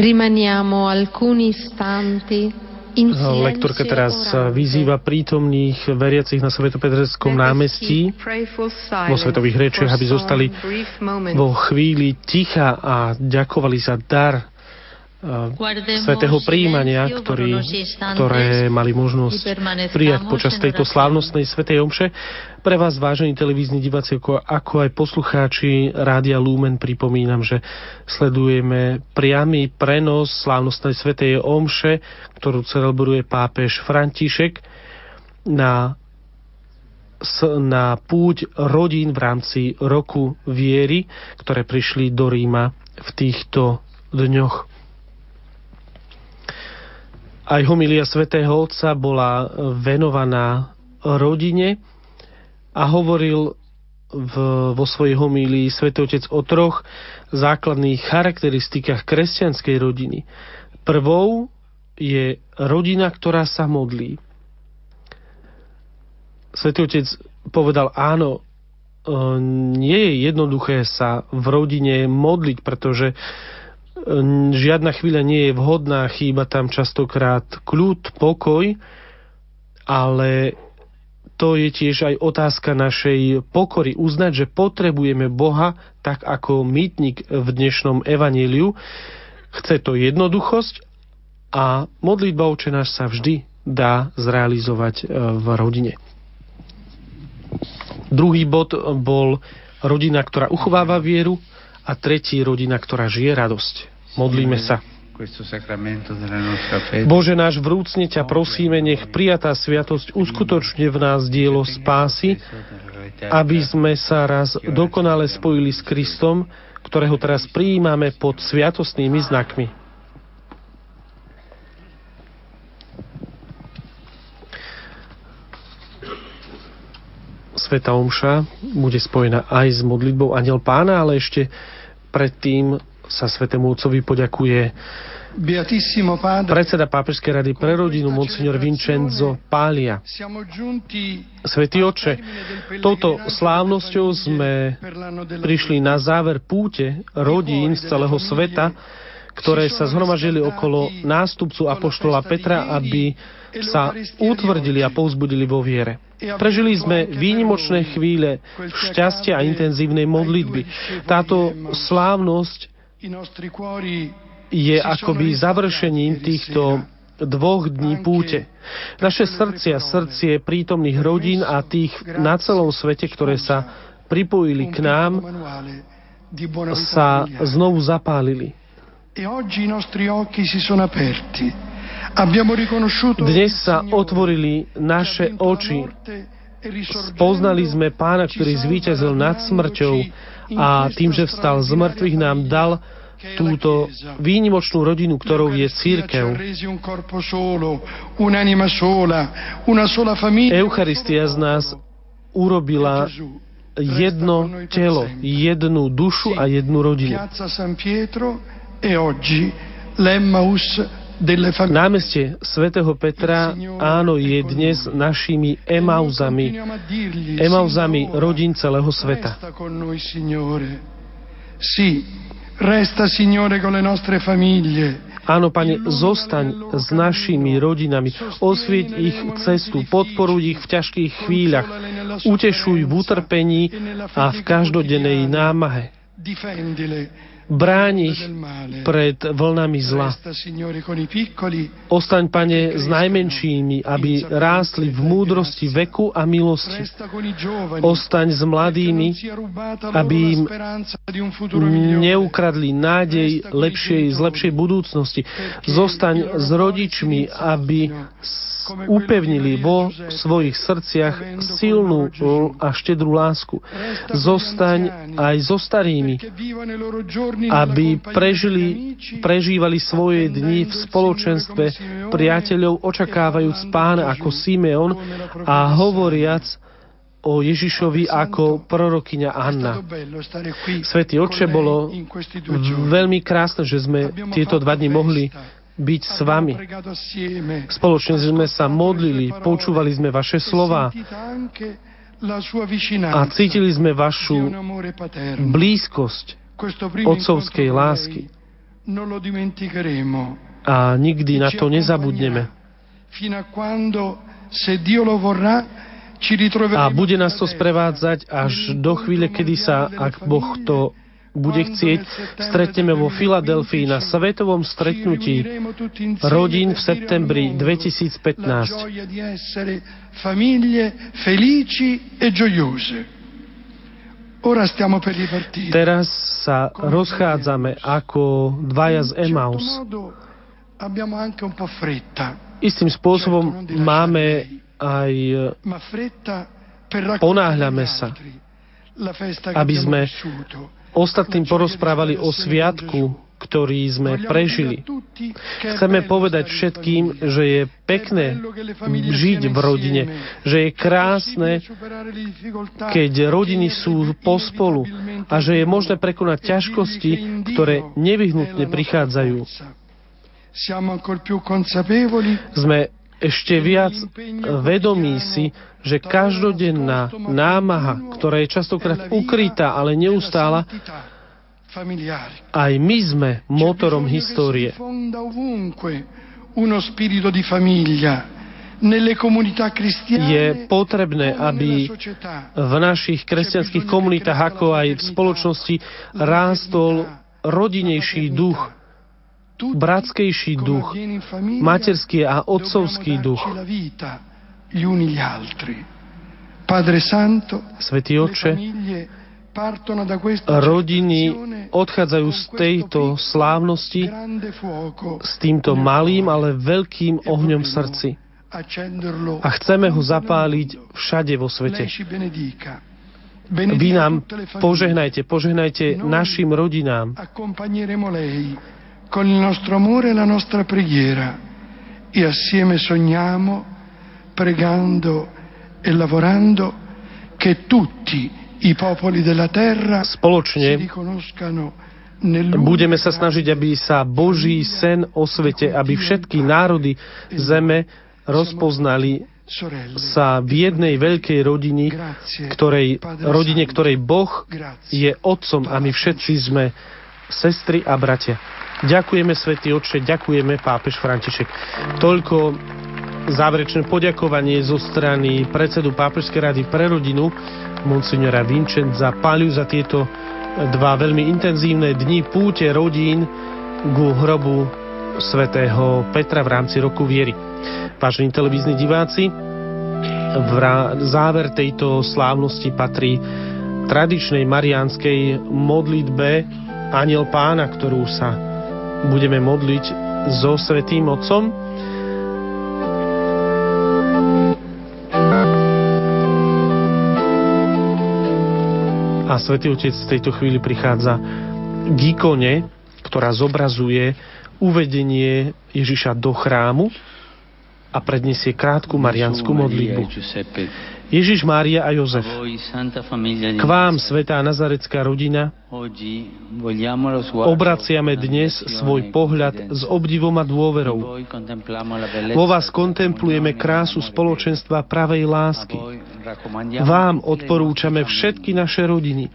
Rimaniamo alcuni istanti Lektorka teraz vyzýva prítomných veriacich na Svetopeterskom námestí vo svetových rečiach, aby zostali vo chvíli ticha a ďakovali za dar svetého príjmania, ktorý, ktoré mali možnosť prijať počas tejto slávnostnej svetej omše. Pre vás, vážení televízni diváci, ako, ako aj poslucháči Rádia Lumen, pripomínam, že sledujeme priamy prenos slávnostnej svetej omše, ktorú celebruje pápež František na na púť rodín v rámci roku viery, ktoré prišli do Ríma v týchto dňoch. Aj homilia svätého Otca bola venovaná rodine a hovoril v, vo svojej homílii svätý Otec o troch základných charakteristikách kresťanskej rodiny. Prvou je rodina, ktorá sa modlí. Svetý Otec povedal, áno, e, nie je jednoduché sa v rodine modliť, pretože žiadna chvíľa nie je vhodná, chýba tam častokrát kľud, pokoj, ale to je tiež aj otázka našej pokory. Uznať, že potrebujeme Boha tak ako mýtnik v dnešnom evaníliu. Chce to jednoduchosť a modlitba oče náš sa vždy dá zrealizovať e, v rodine. Druhý bod bol rodina, ktorá uchováva vieru a tretí rodina, ktorá žije radosť. Modlíme sa. Bože náš, vrúcne ťa prosíme, nech prijatá sviatosť uskutočne v nás dielo spásy, aby sme sa raz dokonale spojili s Kristom, ktorého teraz prijímame pod sviatostnými znakmi. Sveta Omša bude spojená aj s modlitbou Aniel Pána, ale ešte predtým sa Svetému Otcovi poďakuje predseda Pápežskej rady pre rodinu, monsignor Vincenzo Pália. Svetý oče, touto slávnosťou sme prišli na záver púte rodín z celého sveta, ktoré sa zhromažili okolo nástupcu Apoštola Petra, aby sa utvrdili a povzbudili vo viere. Prežili sme výnimočné chvíle šťastia a intenzívnej modlitby. Táto slávnosť je akoby završením týchto dvoch dní púte. Naše srdcia, srdcie prítomných rodín a tých na celom svete, ktoré sa pripojili k nám, sa znovu zapálili. E Dnes sa otvorili naše oči. Spoznali sme pána, ktorý zvíťazil nad smrťou a tým, že vstal z mŕtvych, nám dal túto výnimočnú rodinu, ktorou je církev. Eucharistia z nás urobila jedno telo, jednu dušu a jednu rodinu. Námestie svätého Petra, áno, je dnes našimi emauzami, emauzami rodín celého sveta. Resta, Signore, con le nostre famiglie. Áno, Pane, zostaň s našimi rodinami, osvieť ich cestu, podporuj ich v ťažkých chvíľach, utešuj v utrpení a v každodennej námahe bráň ich pred vlnami zla. Ostaň, Pane, s najmenšími, aby rástli v múdrosti veku a milosti. Ostaň s mladými, aby im neukradli nádej lepšej, z lepšej budúcnosti. Zostaň s rodičmi, aby upevnili vo svojich srdciach silnú a štedrú lásku. Zostaň aj so starými, aby prežili, prežívali svoje dni v spoločenstve priateľov, očakávajúc pána ako Simeon a hovoriac o Ježišovi ako prorokyňa Anna. Svetý oče, bolo veľmi krásne, že sme tieto dva dni mohli byť s vami. Spoločne sme sa modlili, počúvali sme vaše slova a cítili sme vašu blízkosť otcovskej lásky. A nikdy na to nezabudneme. A bude nás to sprevádzať až do chvíle, kedy sa, ak Boh to bude chcieť, stretneme vo Filadelfii na svetovom stretnutí rodín v septembri 2015. Teraz sa rozchádzame ako dvaja z Emaus. Istým spôsobom máme aj ponáhľame sa, aby sme ostatným porozprávali o sviatku, ktorý sme prežili. Chceme povedať všetkým, že je pekné žiť v rodine, že je krásne, keď rodiny sú pospolu a že je možné prekonať ťažkosti, ktoré nevyhnutne prichádzajú. Sme ešte viac vedomí si, že každodenná námaha, ktorá je častokrát ukrytá, ale neustála, aj my sme motorom histórie. Je potrebné, aby v našich kresťanských komunitách, ako aj v spoločnosti, rástol rodinejší duch, bratskejší duch, materský a otcovský duch. Svetý Oče, rodiny odchádzajú z tejto slávnosti s týmto malým, ale veľkým ohňom v srdci. A chceme ho zapáliť všade vo svete. Vy nám požehnajte, požehnajte našim rodinám. Con il nostro amore e la nostra preghiera e assieme sogniamo, pregando e lavorando, che tutti Spoločne budeme sa snažiť, aby sa Boží sen o svete, aby všetky národy zeme rozpoznali sa v jednej veľkej rodine, ktorej, rodine, ktorej Boh je otcom a my všetci sme sestry a bratia. Ďakujeme, Svetý Otče, ďakujeme, pápež František. Toľko záverečné poďakovanie zo strany predsedu Pápežskej rady pre rodinu monsignora Vincenza Paliu za tieto dva veľmi intenzívne dni púte rodín ku hrobu svätého Petra v rámci roku viery. Vážení televízni diváci, v záver tejto slávnosti patrí tradičnej mariánskej modlitbe Aniel Pána, ktorú sa budeme modliť so Svetým Otcom. A Svetý Otec v tejto chvíli prichádza k ikone, ktorá zobrazuje uvedenie Ježiša do chrámu a predniesie krátku marianskú modlitbu. Ježiš, Mária a Jozef, k vám, svetá nazarecká rodina, obraciame dnes svoj pohľad s obdivom a dôverou. Vo vás kontemplujeme krásu spoločenstva pravej lásky. Vám odporúčame všetky naše rodiny,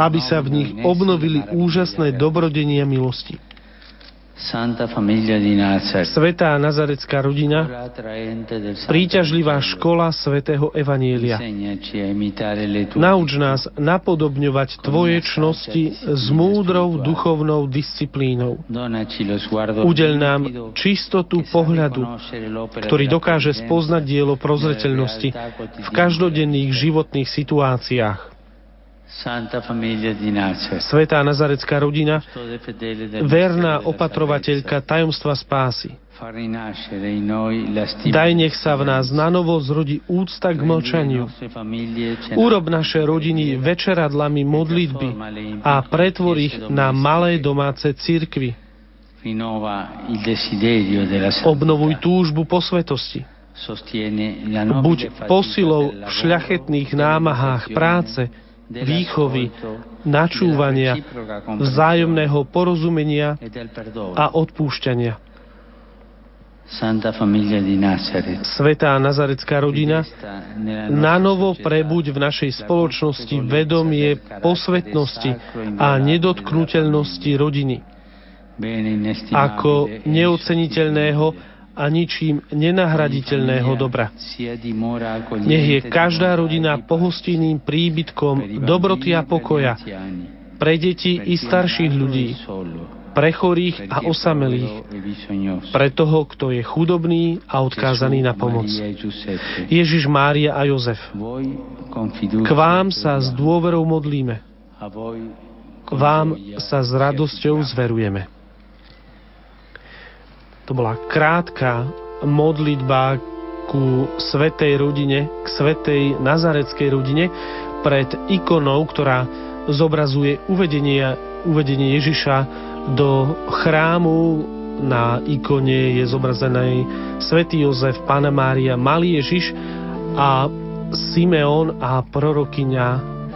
aby sa v nich obnovili úžasné dobrodenia milosti. Svetá nazarecká rodina, príťažlivá škola svätého Evanielia. Nauč nás napodobňovať Tvoje čnosti s múdrou duchovnou disciplínou. Udel nám čistotu pohľadu, ktorý dokáže spoznať dielo prozreteľnosti v každodenných životných situáciách. Svetá nazarecká rodina, verná opatrovateľka tajomstva spásy. Daj nech sa v nás nanovo zrodí úcta k mlčaniu. Urob naše rodiny večeradlami modlitby a pretvor ich na malé domáce cirkvy. Obnovuj túžbu po svetosti. Buď posilou v šľachetných námahách práce, výchovy, načúvania, vzájomného porozumenia a odpúšťania. Svetá nazarecká rodina, na novo prebuď v našej spoločnosti vedomie posvetnosti a nedotknutelnosti rodiny. ako neoceniteľného a ničím nenahraditeľného dobra. Nech je každá rodina pohostinným príbytkom dobroty a pokoja pre deti i starších ľudí, pre chorých a osamelých, pre toho, kto je chudobný a odkázaný na pomoc. Ježiš, Mária a Jozef, k vám sa s dôverou modlíme, k vám sa s radosťou zverujeme. To bola krátka modlitba ku svetej rodine, k svetej nazareckej rodine pred ikonou, ktorá zobrazuje uvedenie, uvedenie Ježiša do chrámu. Na ikone je zobrazený svätý Jozef, Pána Mária, malý Ježiš a Simeon a prorokyňa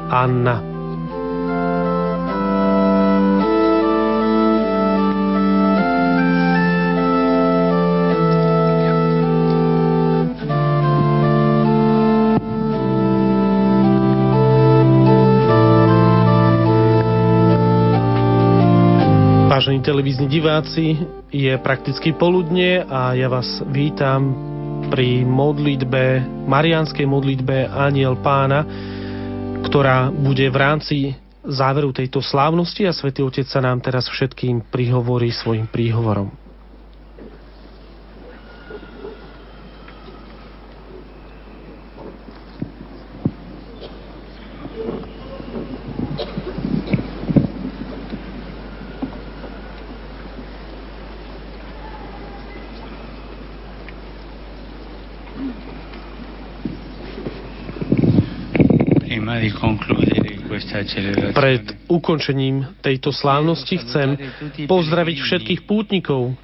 Anna. Diváci, je prakticky poludne a ja vás vítam pri modlitbe, marianskej modlitbe Aniel Pána, ktorá bude v rámci záveru tejto slávnosti a Svetý Otec sa nám teraz všetkým prihovorí svojim príhovorom. Pred ukončením tejto slávnosti chcem pozdraviť všetkých pútnikov,